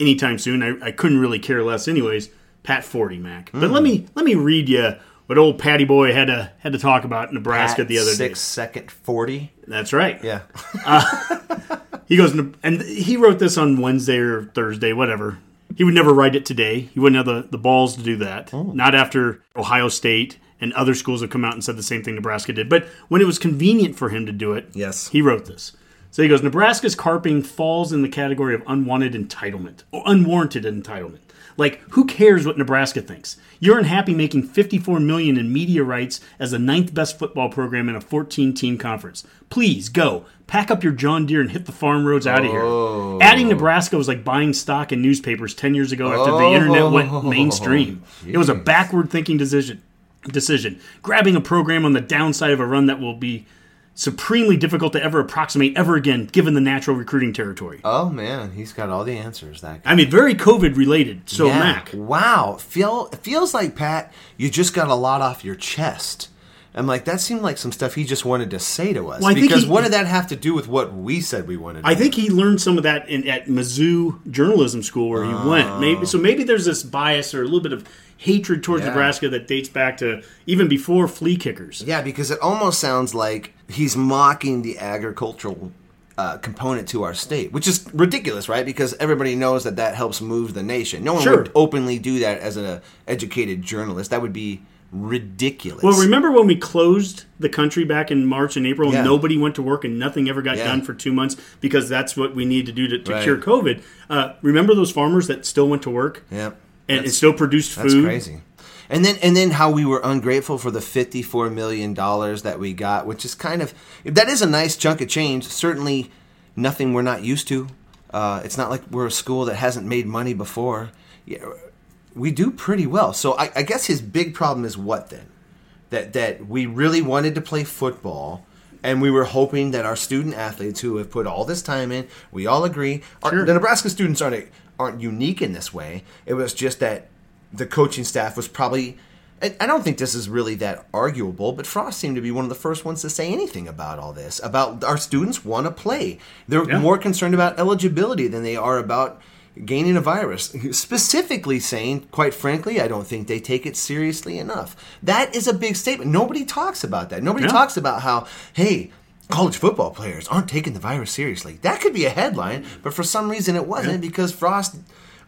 anytime soon. I, I couldn't really care less, anyways. Pat Forde Mac. But Hmm. let me let me read you what old Patty Boy had to had to talk about Nebraska the other six day. second forty. That's right. Yeah. He goes, and he wrote this on Wednesday or Thursday, whatever. He would never write it today. He wouldn't have the, the balls to do that. Oh. Not after Ohio State and other schools have come out and said the same thing Nebraska did. But when it was convenient for him to do it, Yes. he wrote this. So he goes, Nebraska's carping falls in the category of unwanted entitlement or unwarranted entitlement. Like, who cares what Nebraska thinks? You're unhappy making 54 million in media rights as the ninth best football program in a 14 team conference. Please go. Pack up your John Deere and hit the farm roads out of here. Oh. Adding Nebraska was like buying stock in newspapers 10 years ago after the internet went oh. mainstream. It was a backward thinking decision. Decision. Grabbing a program on the downside of a run that will be supremely difficult to ever approximate ever again, given the natural recruiting territory. Oh man, he's got all the answers. That guy. I mean, very COVID related. So, Yeah. Mac, Wow. Feel it feels like Pat, you just got a lot off your chest. I'm like, that seemed like some stuff he just wanted to say to us. Well, because he- what did that have to do with what we said we wanted? To I do? think he learned some of that in, at Mizzou journalism school where he went. Maybe so. Maybe there's this bias or a little bit of hatred towards Yeah. Nebraska that dates back to even before flea kickers. Yeah, because it almost sounds like he's mocking the agricultural uh, component to our state, which is ridiculous, right? Because everybody knows that that helps move the nation. No one Sure. would openly do that as an educated journalist. That would be ridiculous. Well, remember when we closed the country back in March and April, Yeah. and nobody went to work and nothing ever got Yeah. done for two months because that's what we need to do to, to Right. cure COVID. Uh, remember those farmers that still went to work Yeah. And, and still produced food? That's crazy. And then and then how we were ungrateful for the fifty four million dollars that we got, which is kind of that is a nice chunk of change. Certainly nothing we're not used to. Uh, it's not like we're a school that hasn't made money before. Yeah, we do pretty well. So I, I guess his big problem is what then? That that we really wanted to play football. And we were hoping that our student athletes who have put all this time in, we all agree, our, Sure. the Nebraska students aren't aren't unique in this way. It was just that the coaching staff was probably. I don't think this is really that arguable, but Frost seemed to be one of the first ones to say anything about all this. About our students want to play. They're Yeah. more concerned about eligibility than they are about gaining a virus. Specifically saying, quite frankly, I don't think they take it seriously enough. That is a big statement. Nobody talks about that. Nobody Yeah. talks about how, hey, college football players aren't taking the virus seriously. That could be a headline, but for some reason it wasn't because Frost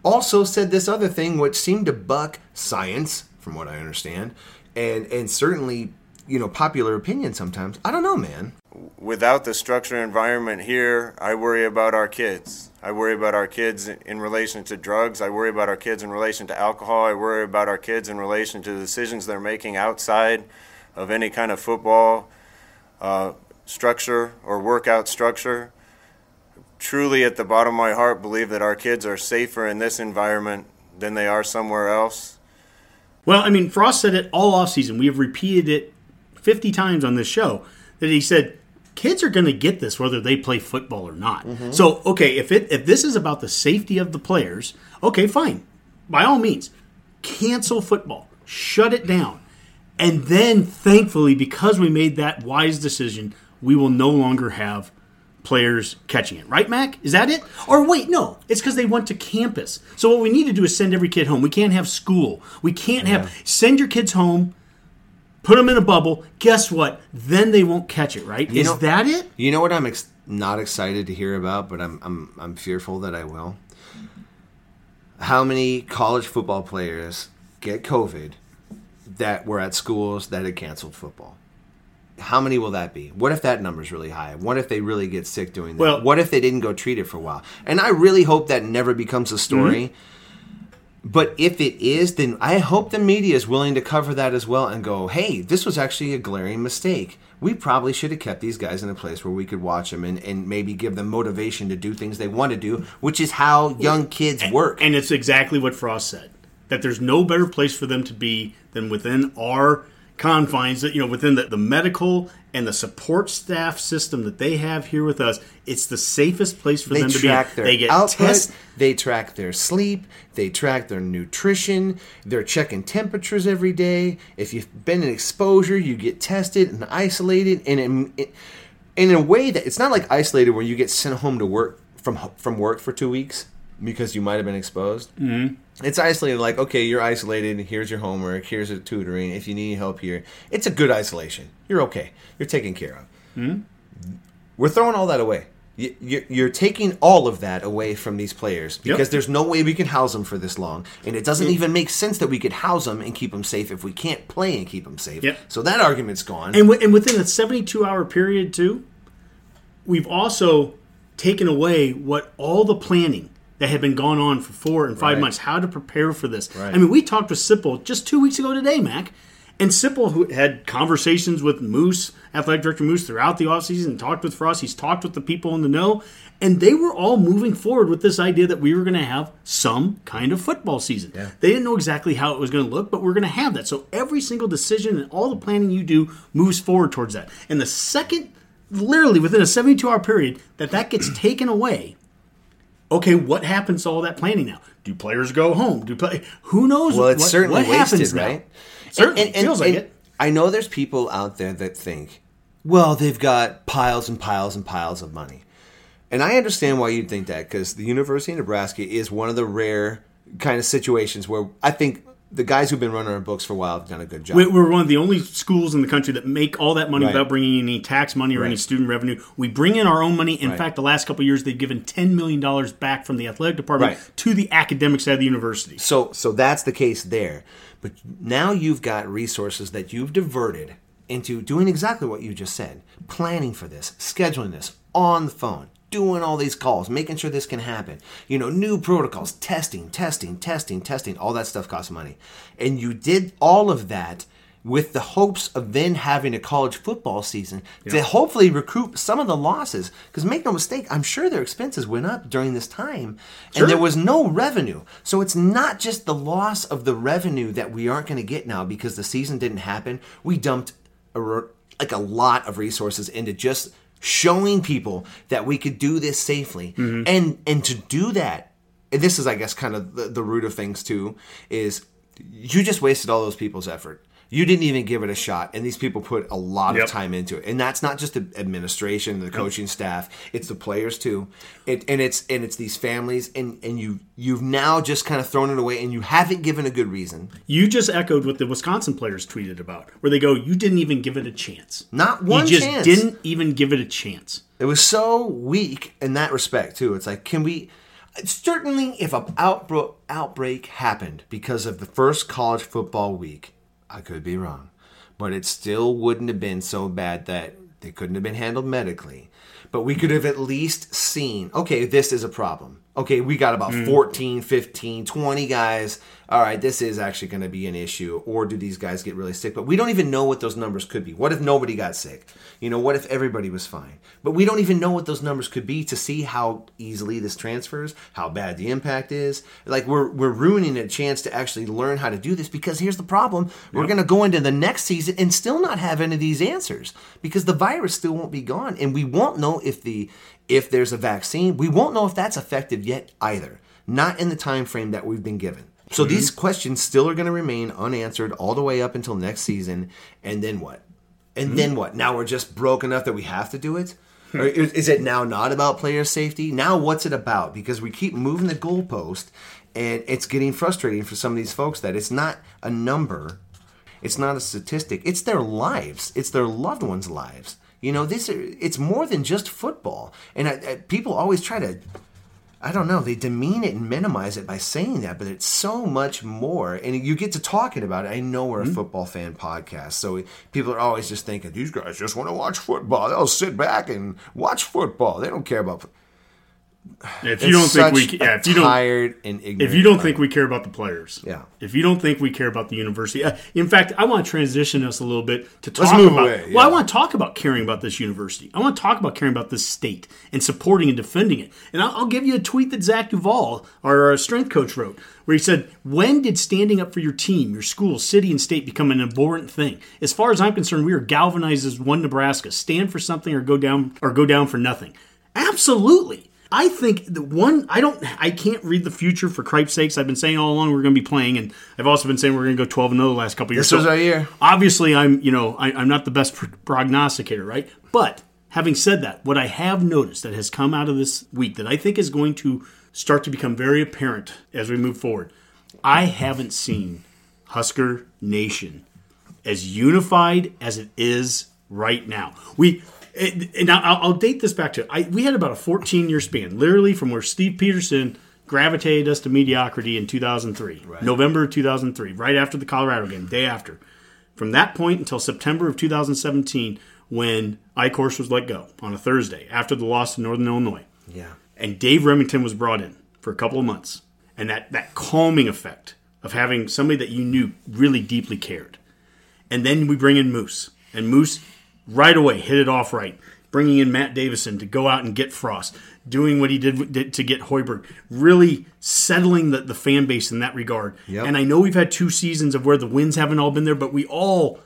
also said this other thing which seemed to buck science, from what I understand, and and certainly, you know, popular opinion sometimes. I don't know, man. without the structured environment here, I worry about our kids. I worry about our kids in relation to drugs. I worry about our kids in relation to alcohol. I worry about our kids in relation to the decisions they're making outside of any kind of football uh, structure or workout structure. Truly, at the bottom of my heart, believe that our kids are safer in this environment than they are somewhere else. Well, I mean, Frost said it all offseason. We have repeated it 50 times on this show that he said kids are going to get this whether they play football or not. Mm-hmm. So, okay, if it if this is about the safety of the players, okay, fine. By all means, cancel football. Shut it down. And then thankfully because we made that wise decision, we will no longer have players catching it. Right, Mac? Is that it? Or wait, no. It's because they went to campus. So what we need to do is send every kid home. We can't have school. We can't have send your kids home, put them in a bubble. Guess what? Then they won't catch it, right? Is know- that it? You know what I'm ex- not excited to hear about, but I'm I'm I'm fearful that I will. How many college football players get COVID that were at schools that had canceled football? How many will that be? What if that number's really high? What if they really get sick doing that? Well- what if they didn't go treat it for a while? And I really hope that never becomes a story. Mm-hmm. But if it is, then I hope the media is willing to cover that as well and go, hey, this was actually a glaring mistake. We probably should have kept these guys in a place where we could watch them and, and maybe give them motivation to do things they want to do, which is how young kids work. And it's exactly what Frost said that there's no better place for them to be than within our confines, that you know, within the, the medical and the support staff system that they have here with us. It's the safest place for they them to be. they get output, they track their sleep, they track their nutrition, they're checking temperatures every day. If you've been in exposure, you get tested and isolated, and in, in a way that it's not like isolated where you get sent home to work from from work for two weeks because you might have been exposed. Mm-hmm. It's isolated, like okay, you're isolated. Here's your homework. Here's a tutoring. If you need help here, it's a good isolation. You're okay. You're taken care of. We're throwing all that away. You- you- You're taking all of that away from these players because Yep. there's no way we can house them for this long, and it doesn't even make sense that we could house them and keep them safe if we can't play and keep them safe. Yep. So that argument's gone. And, w- and within a 72 hour period, too, we've also taken away what all the planning that had been going on for four and five Right. months, how to prepare for this. Right. I mean, we talked with Sipple just two weeks ago today, Mac. And Sipple, who had conversations with Moos, athletic director Moos, throughout the offseason, and talked with Frost. He's talked with the people in the know. And they were all moving forward with this idea that we were going to have some kind of football season. They didn't know exactly how it was going to look, but we're going to have that. So every single decision and all the planning you do moves forward towards that. And the second, literally within a 72 hour period, that that gets taken away, okay, what happens to all that planning now? Do players go home? Do play? Who knows? well, it's what, certainly what happens wasted, now? right? Certainly feels like it. I know there's people out there that think, well, they've got piles and piles and piles of money. And I understand why you'd think that because the University of Nebraska is one of the rare kind of situations where I think the guys who've been running our books for a while have done a good job. We- We're one of the only schools in the country that make all that money Right. without bringing in any tax money or any student revenue. We bring in our own money. In Right. fact, the last couple of years, they've given $10 million back from the athletic department Right. to the academic side of the university. So so that's the case there. But now you've got resources that you've diverted into doing exactly what you just said. Planning for this, scheduling this on the phone, doing all these calls, making sure this can happen. You know, new protocols, testing, testing, testing, testing, all that stuff costs money. And you did all of that with the hopes of then having a college football season to hopefully recoup some of the losses. Because make no mistake, I'm sure their expenses went up during this time, and there was no revenue. So it's not just the loss of the revenue that we aren't going to get now because the season didn't happen. We dumped a, like a lot of resources into just showing people that we could do this safely, mm-hmm. and and to do that and this is i guess kind of the, the root of things too is you just wasted all those people's effort you didn't even give it a shot and these people put a lot Yep. of time into it and that's not just the administration the coaching staff it's the players too it, and it's and it's these families and and you you've now just kind of thrown it away and you haven't given a good reason You just echoed what the Wisconsin players tweeted about, where they go, "You didn't even give it a chance. Not one You just chance. didn't even give it a chance." It was so weak in that respect too. It's like, can we? Certainly, if an outbro- outbreak happened because of the first college football week, I could be wrong, but it still wouldn't have been so bad that they couldn't have been handled medically. But we could have at least seen, okay, this is a problem. Okay, we got about mm. 14, 15, 20 guys. All right, this is actually going to be an issue. Or do these guys get really sick? But we don't even know what those numbers could be. What if nobody got sick? You know, what if everybody was fine? But we don't even know what those numbers could be to see how easily this transfers, how bad the impact is. Like we're we're ruining a chance to actually learn how to do this because here's the problem. We're going to go into the next season and still not have any of these answers because the virus still won't be gone and we won't know if the if there's a vaccine. We won't know if that's effective yet either. Not in the time frame that we've been given. So these mm-hmm. questions still are going to remain unanswered all the way up until next season and then what? And then mm-hmm. what? Now we're just broke enough that we have to do it? Hmm. Or is is it now not about player safety? Now what's it about? Because we keep moving the goalpost and it's getting frustrating for some of these folks that it's not a number, it's not a statistic, it's their lives, it's their loved ones' lives. You know, this it's more than just football, and I, I, people always try to. I don't know. They demean it and minimize it by saying that, but it's so much more. And you get to talking about it. I know we're a Mm-hmm. football fan podcast, so people are always just thinking these guys just want to watch football. They'll sit back and watch football. They don't care about. If you don't think we, yeah, if you don't, tired and ignorant. if you don't like- think we care about the players, Yeah. If you don't think we care about the university, uh, in fact, I want to transition us a little bit to talk about. away, Well, I want to talk about caring about this university. I want to talk about caring about this state and supporting and defending it. And I'll, I'll give you a tweet that Zach Duvall, our uh, strength coach, wrote, where he said, "When did standing up for your team, your school, city, and state become an abhorrent thing? As far as I'm concerned, we are galvanized as one Nebraska. Stand for something or go down or go down for nothing. Absolutely." I think the one I don't I can't read the future for Cripe's sakes. I've been saying all along we're going to be playing, and I've also been saying we're going to go twelve and zero the last couple years. This was our year. Obviously, I'm you know I, I'm not the best prognosticator, right? But having said that, what I have noticed that has come out of this week that I think is going to start to become very apparent as we move forward, I haven't seen Husker Nation as unified as it is right now. We and and I'll, I'll date this back to I, we had about a 14 year span, literally from where Steve Pederson gravitated us to mediocrity in 2003, November of 2003, right after the Colorado game, day after. From that point until September of 2017, when Eichorst was let go on a Thursday after the loss to Northern Illinois. Yeah. and Dave Rimington was brought in for a couple of months, and that that calming effect of having somebody that you knew really deeply cared, and then we bring in Moos, and Moos right away hit it off right, bringing in Matt Davison to go out and get Frost, doing what he did, did to get Hoiberg, really settling the, the fan base in that regard. Yep. And I know we've had two seasons of where the wins haven't all been there, but we all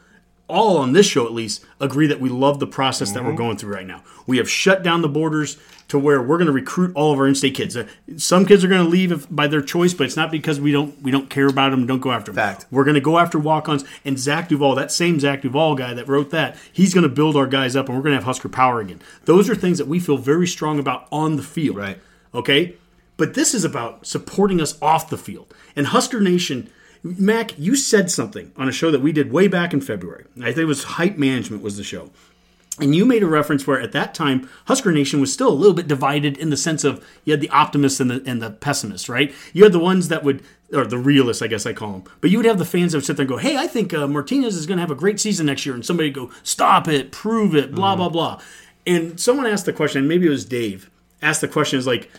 all on this show at least agree that we love the process that we're going through right now. We have shut down the borders to where we're going to recruit all of our in-state kids. Uh, Some kids are going to leave if, by their choice, but it's not because we don't we don't care about them. Don't go after them. Fact. We're going to go after walk-ons. And Zach Duvall, that same Zach Duvall guy that wrote that, he's going to build our guys up, and we're going to have Husker power again. Those are things that we feel very strong about on the field. Right. Okay. But this is about supporting us off the field. And Husker Nation, Mac, you said something on a show that we did way back in February. I think it was Hype Management was the show. And you made a reference where at that time Husker Nation was still a little bit divided in the sense of you had the optimists and the and the pessimists, right? You had the ones that would or the realists, I guess I call them. But you would have the fans that would sit there and go, "Hey, I think uh, Martinez is going to have a great season next year," and somebody would go, "Stop it, prove it, blah blah blah." And someone asked the question, maybe it was Dave, asked the question is like,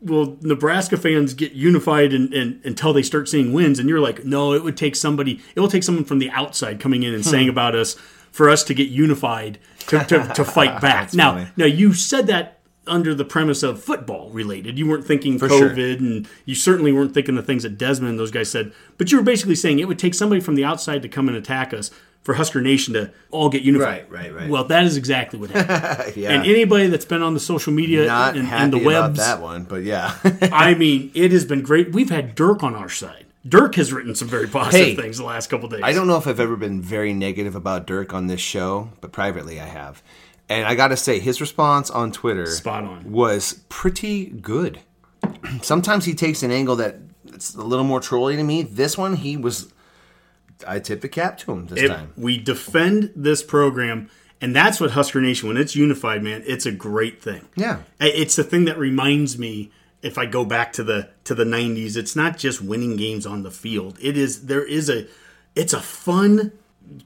will Nebraska fans get unified and, and, until they start seeing wins? And you're like, no, it would take somebody, it will take someone from the outside coming in and hmm. saying about us for us to get unified to, to, to fight back. now, funny. now you said that under the premise of football related. You weren't thinking sure. COVID, and you certainly weren't thinking the things that Desmond and those guys said. But you were basically saying it would take somebody from the outside to come and attack us for Husker Nation to all get unified. Right, right, right. Well, that is exactly what happened. Yeah. And anybody that's been on the social media Not and, happy and the about that one, but yeah. I mean, it has been great. We've had Dirk on our side. Dirk has written some very positive Hey, things the last couple days. I don't know if I've ever been very negative about Dirk on this show, but privately I have. And I got to say, his response on Twitter Spot on. was pretty good. Sometimes he takes an angle that it's a little more trolly to me. This one, he was. I tip the cap to him this It- time. we defend this program, and that's what Husker Nation. When it's unified, man, it's a great thing. Yeah. It's the thing that reminds me. If I go back to the to the '90s, it's not just winning games on the field. It is there is a it's a fun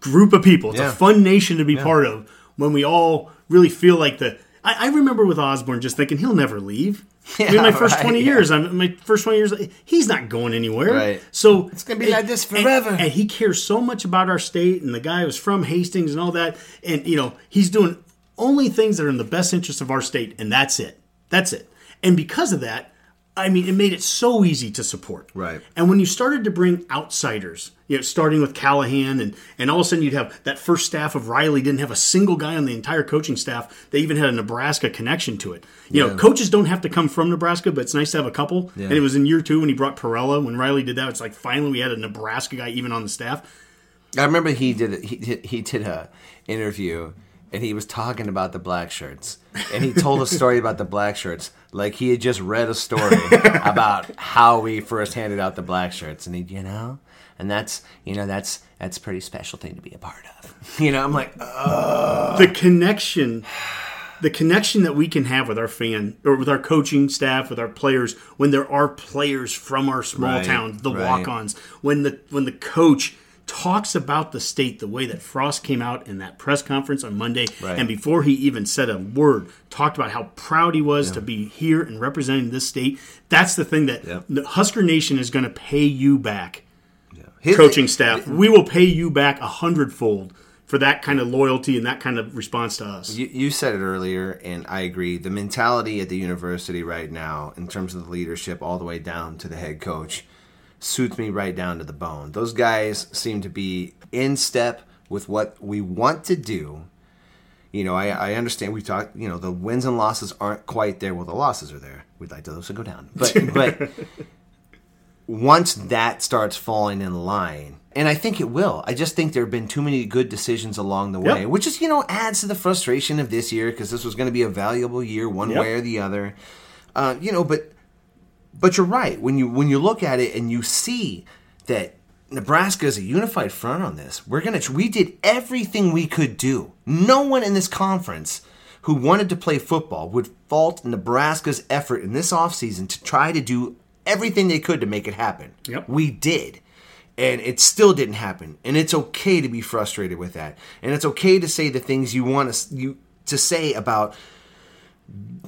group of people. It's Yeah. a fun nation to be part of when we all really feel like the. I, I remember with Osborne just thinking he'll never leave. I mean, my first right, twenty yeah. years, I'm my first twenty years. He's not going anywhere. Right. So It's gonna be like this and- forever. and he cares so much about our state and the guy was from Hastings and all that and you know he's doing only things that are in the best interest of our state and that's it that's it and because of that I mean it made it so easy to support. Right. and when you started to bring outsiders you know starting with Callahan and and all of a sudden you'd have that first staff of Riley didn't have a single guy on the entire coaching staff. They even had a Nebraska connection to it. You know coaches don't have to come from Nebraska but it's nice to have a couple. And it was in year two when he brought Perella. When Riley did that it's like finally we had a Nebraska guy even on the staff. I remember he did he did, he did a interview and he was talking about the black shirts and he told a story about the black shirts like he had just read a story about how we first handed out the black shirts and he you know and that's you know that's that's a pretty special thing to be a part of. You know, I'm like, the connection the connection that we can have with our fan or with our coaching staff with our players when there are players from our small Right, towns the right. walk-ons when the when the coach talks about the state the way that Frost came out in that press conference on Monday Right. and before he even said a word talked about how proud he was to be here and representing this state that's the thing that Yep. the Husker Nation is going to pay you back his- coaching staff we will pay you back a hundredfold for that kind of loyalty and that kind of response to us You, you said it earlier, and I agree. The mentality at the university right now, in terms of the leadership, all the way down to the head coach, suits me right down to the bone. Those guys seem to be in step with what we want to do. You know, I, I understand we talked. You know, the wins and losses aren't quite there. Well, the losses are there. We'd like those to go down, but but once that starts falling in line, and I think it will. I just think there have been too many good decisions along the way, Yep. which is you know adds to the frustration of this year because this was going to be a valuable year one Yep. way or the other. Uh, you know, but but you're right when you when you look at it and you see that Nebraska is a unified front on this. We're gonna we did everything we could do. No one in this conference who wanted to play football would fault Nebraska's effort in this offseason to try to do everything they could to make it happen. Yep. We did. And it still didn't happen. And it's okay to be frustrated with that. And it's okay to say the things you want to you to say about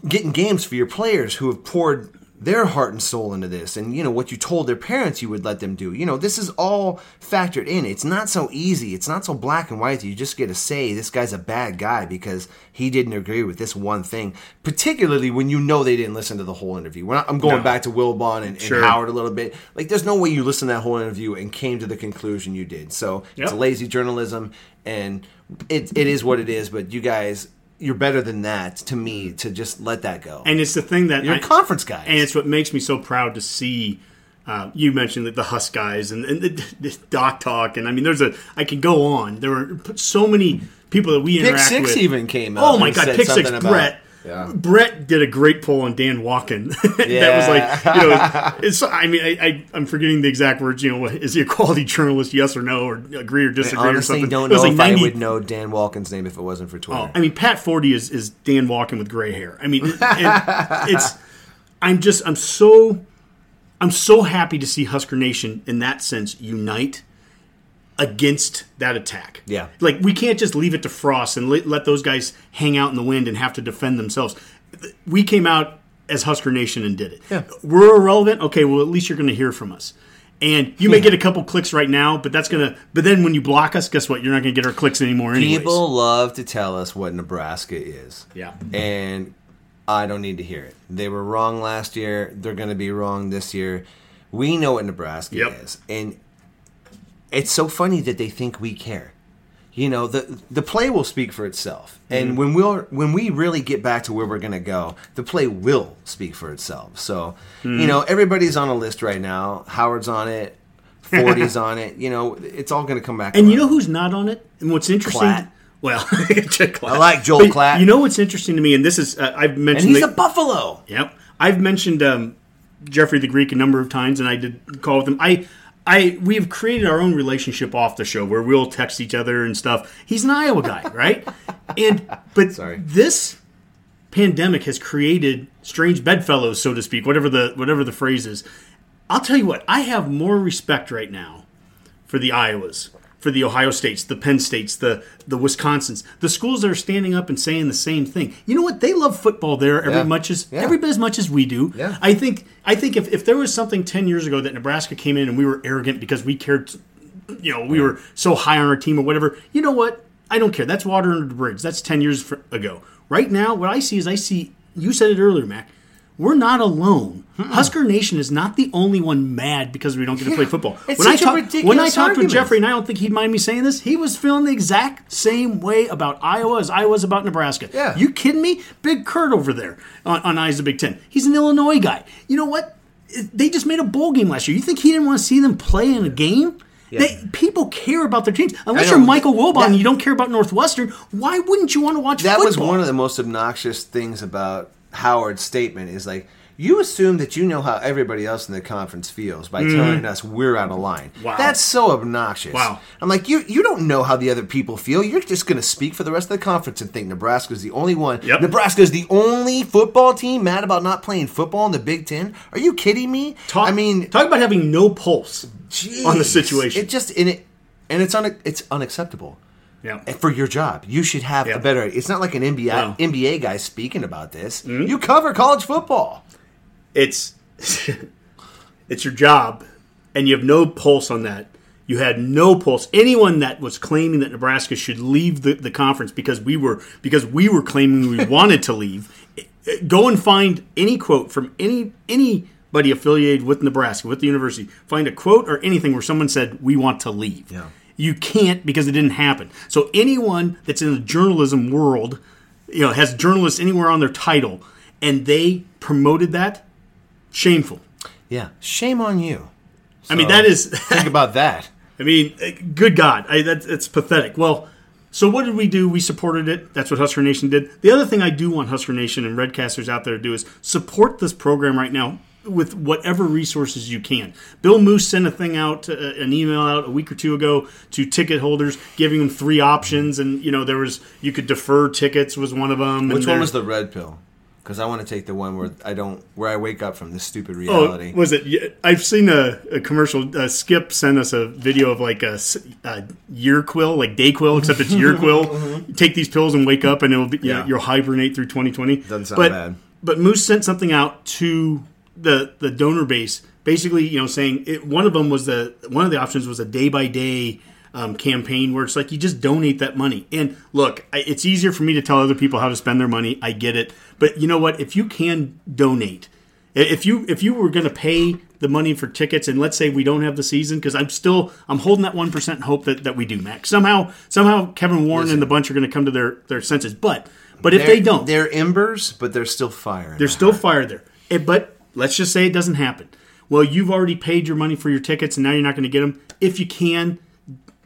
getting games for your players who have poured their heart and soul into this and you know what you told their parents you would let them do. You know this is all factored in. It's not so easy. It's not so black and white that you just get to say this guy's a bad guy because he didn't agree with this one thing particularly when you know they didn't listen to the whole interview. Not, i'm going No. back to wilbon and, and Sure. howard a little bit. Like there's no way you listened to that whole interview and came to the conclusion you did. So it's lazy journalism and it, it is what it is but you guys you're better than that to me to just let that go And it's the thing that you're I- conference guys. and it's what makes me so proud to see. Uh, you mentioned that the Husk guys and, and the, the Doc Talk, and I mean, there's a. I can go on. There were so many people that we Pick interact Six with. even came Oh my God, Pick Six. Brett. Yeah. Brett did a great poll on Dan Wolken. that was like, you know, it's. I mean, I, I, I'm forgetting the exact words. You know, is he a quality journalist? Yes or no, or agree or I disagree or something. don't It know like if I would know Dan Wolken's name if it wasn't for Twitter. Oh, I mean, Pat Forde is, is Dan Wolken with gray hair. I mean, and it's. I'm just. I'm so. I'm so happy to see Husker Nation in that sense unite against that attack. Yeah. like we can't just leave it to Frost and let, let those guys hang out in the wind and have to defend themselves. We came out as Husker Nation and did it. Yeah. We're irrelevant. Okay, well at least you're going to hear from us. And you may get a couple clicks right now, but that's gonna. But then when you block us, guess what? You're not gonna get our clicks anymore. Anyways. People love to tell us what Nebraska is. Yeah. And I don't need to hear it. They were wrong last year. They're going to be wrong this year. We know what Nebraska Yep. is. And it's so funny that they think we care. You know, the the play will speak for itself. And Mm-hmm. when we'll when we really get back to where we're going to go, the play will speak for itself. So, Mm-hmm. you know, everybody's on a list right now. Howard's on it. Forde's on it. You know, it's all going to come back. And you know who's not on it? And what's interesting? Well. I like Joel But Klatt. You know what's interesting to me, and this is uh, I've and mentioned. he's the- a Buffalo. Yep, I've mentioned um, Jeffrey the Greek a number of times, and I did call with him. I, I, we've created our own relationship off the show where we'll text each other and stuff. He's an Iowa guy, right? And but Sorry. this pandemic has created strange bedfellows, so to speak, whatever the whatever the phrase is. I'll tell you what, I have more respect right now for the Iowas, for the Ohio States, the Penn States, the the Wisconsins, the schools that are standing up and saying the same thing. You know what? They love football there every Yeah. much as Yeah. every bit as much as we do. Yeah. I think I think if, if there was something ten years ago that Nebraska came in and we were arrogant because we cared, you know, we were so high on our team or whatever. You know what? I don't care. That's water under the bridge. That's ten years fr- ago. Right now, what I see is I see. You said it earlier, Mac. We're not alone. Hmm. Husker Nation is not the only one mad because we don't get to play football. It's when I such a talk- ridiculous when I talked argument. with Jeffrey, and I don't think he'd mind me saying this, he was feeling the exact same way about Iowa as I was about Nebraska. Yeah. You kidding me? Big Kurt over there on, on Eyes of Big Ten. He's an Illinois guy. You know what? They just made a bowl game last year. You think he didn't want to see them play in a game? They, people care about their teams. Unless you're. Michael Wilbon That- and you don't care about Northwestern, why wouldn't you want to watch That football? was one of the most obnoxious things about Howard's statement is like, You assume that you know how everybody else in the conference feels by mm-hmm. telling us we're out of line. Wow. That's so obnoxious. Wow. I'm like, you you don't know how the other people feel. You're just going to speak for the rest of the conference and think Nebraska's the only one. Yep. Nebraska's the only football team mad about not playing football in the Big Ten. Are you kidding me? Talk, I mean, talk about having no pulse on the situation. It just and it and it's un, it's unacceptable. Yeah. For your job. You should have Yeah. a better. It's not like an NBA. Mm-hmm. NBA guy speaking about this. You cover college football. it's it's your job and you have no pulse on that you had no pulse anyone that was claiming that nebraska should leave the, the conference because we were because we were claiming we wanted to leave go and find any quote from any anybody affiliated with nebraska with the university find a quote or anything where someone said we want to leave Yeah. You can't because it didn't happen. So anyone that's in the journalism world you know has journalists anywhere on their title and they promoted that shameful. Yeah. Shame on you. i mean that is think about that. i mean uh, good god I, that's, that's pathetic. Well so what did we do? We supported it. That's what husker nation did. The other thing i do want husker nation and redcasters out there to do is support this program right now with whatever resources you can. Bill Moos sent a thing out, uh, an email out a week or two ago to ticket holders, giving them three options, and you know there was you could defer tickets was one of them. Which one was the red pill? Because I want to take the one where I don't, where I wake up from this stupid Oh, reality. was it? I've seen a, a commercial. Uh, Skip sent us a video of like a year quill, like day quill, except it's year quill. You take these pills and wake up, and it'll be Yeah. you'll hibernate through 2020. Doesn't sound but, bad. But Moos sent something out to the the donor base, basically, you know, saying it, one of them was the one of the options was a day by day. Um, campaign where it's like you just donate that money and look I- it's easier for me to tell other people how to spend their money i get it but you know what if you can donate if you if you were going to pay the money for tickets and let's say we don't have the season because i'm still i'm holding that 1% hope that, that we do max somehow somehow kevin warren and the bunch are going to come to their their senses but but if They're- they don't they're embers, but they're still fire. there's still fire there. Eh, but let's just say it doesn't happen. Well, you've already paid your money for your tickets, and now you're not going to get them. If you can,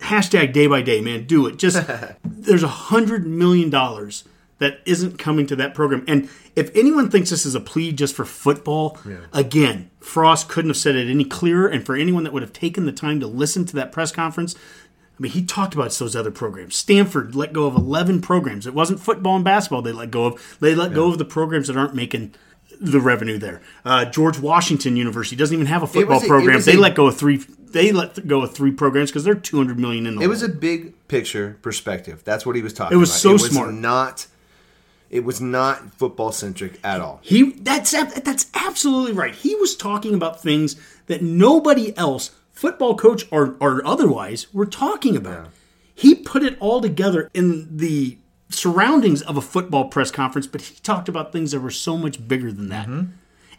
hashtag day by day, man, do it. Just there's a hundred million dollars that isn't coming to that program. And if anyone thinks this is a plea just for football, again, Frost couldn't have said it any clearer. And for anyone that would have taken the time to listen to that press conference, I mean, he talked about those other programs. Stanford let go of 11 programs. It wasn't football and basketball they let go of. They let go of the programs that aren't making the revenue there. Uh, George Washington University doesn't even have a football a- program. They a- let go of three. They let go of three programs because they're 200 million in the. It was a big picture perspective. That's what he was talking about. It was about. so smart. Not. It was not football centric at all. He that's that's absolutely right. He was talking about things that nobody else, football coach or or otherwise, were talking about. He put it all together in the surroundings of a football press conference, but he talked about things that were so much bigger than that. Mm-hmm.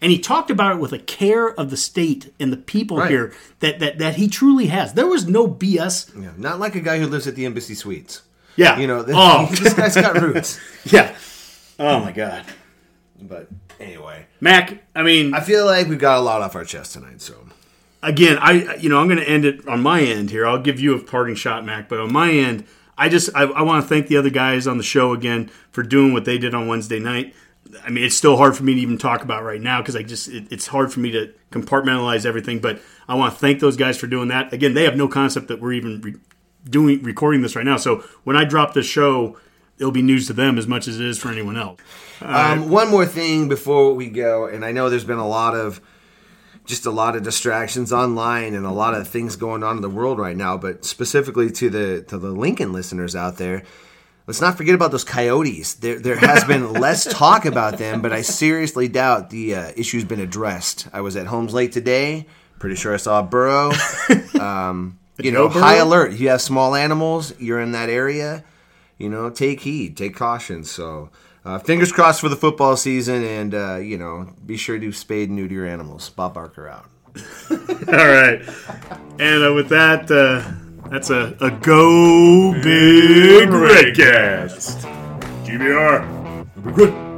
And he talked about it with a care of the state and the people Right. here that, that that he truly has. There was no BS. Yeah, not like a guy who lives at the Embassy Suites. Yeah. You know, this, Oh. this guy's got roots. Yeah. Oh my God. But anyway, Mac, I mean, I feel like we've got a lot off our chest tonight. So again, I you know I'm going to end it on my end here. I'll give you a parting shot, Mac. But on my end, I just I, I want to thank the other guys on the show again for doing what they did on Wednesday night. I mean, it's still hard for me to even talk about right now because I just it, it's hard for me to compartmentalize everything. But I want to thank those guys for doing that. Again, they have no concept that we're even re- doing recording this right now. So when I drop the show, it'll be news to them as much as it is for anyone else. Um, one more thing before we go, and I know there's been a lot of just a lot of distractions online and a lot of things going on in the world right now, but specifically to the to the Lincoln listeners out there, let's not forget about those coyotes. There there has been less talk about them, but I seriously doubt the uh, issue's been addressed. I was at Holmes Lake today. Pretty sure I saw a burrow. Um, you know, high alert. You have small animals. You're in that area you know, take heed, take caution. So, uh, fingers crossed for the football season, and uh, you know, be sure to spade and neuter your animals. Bob Barker out. All right. And uh, with that, uh, that's a, a go big redcast. GBR. Good.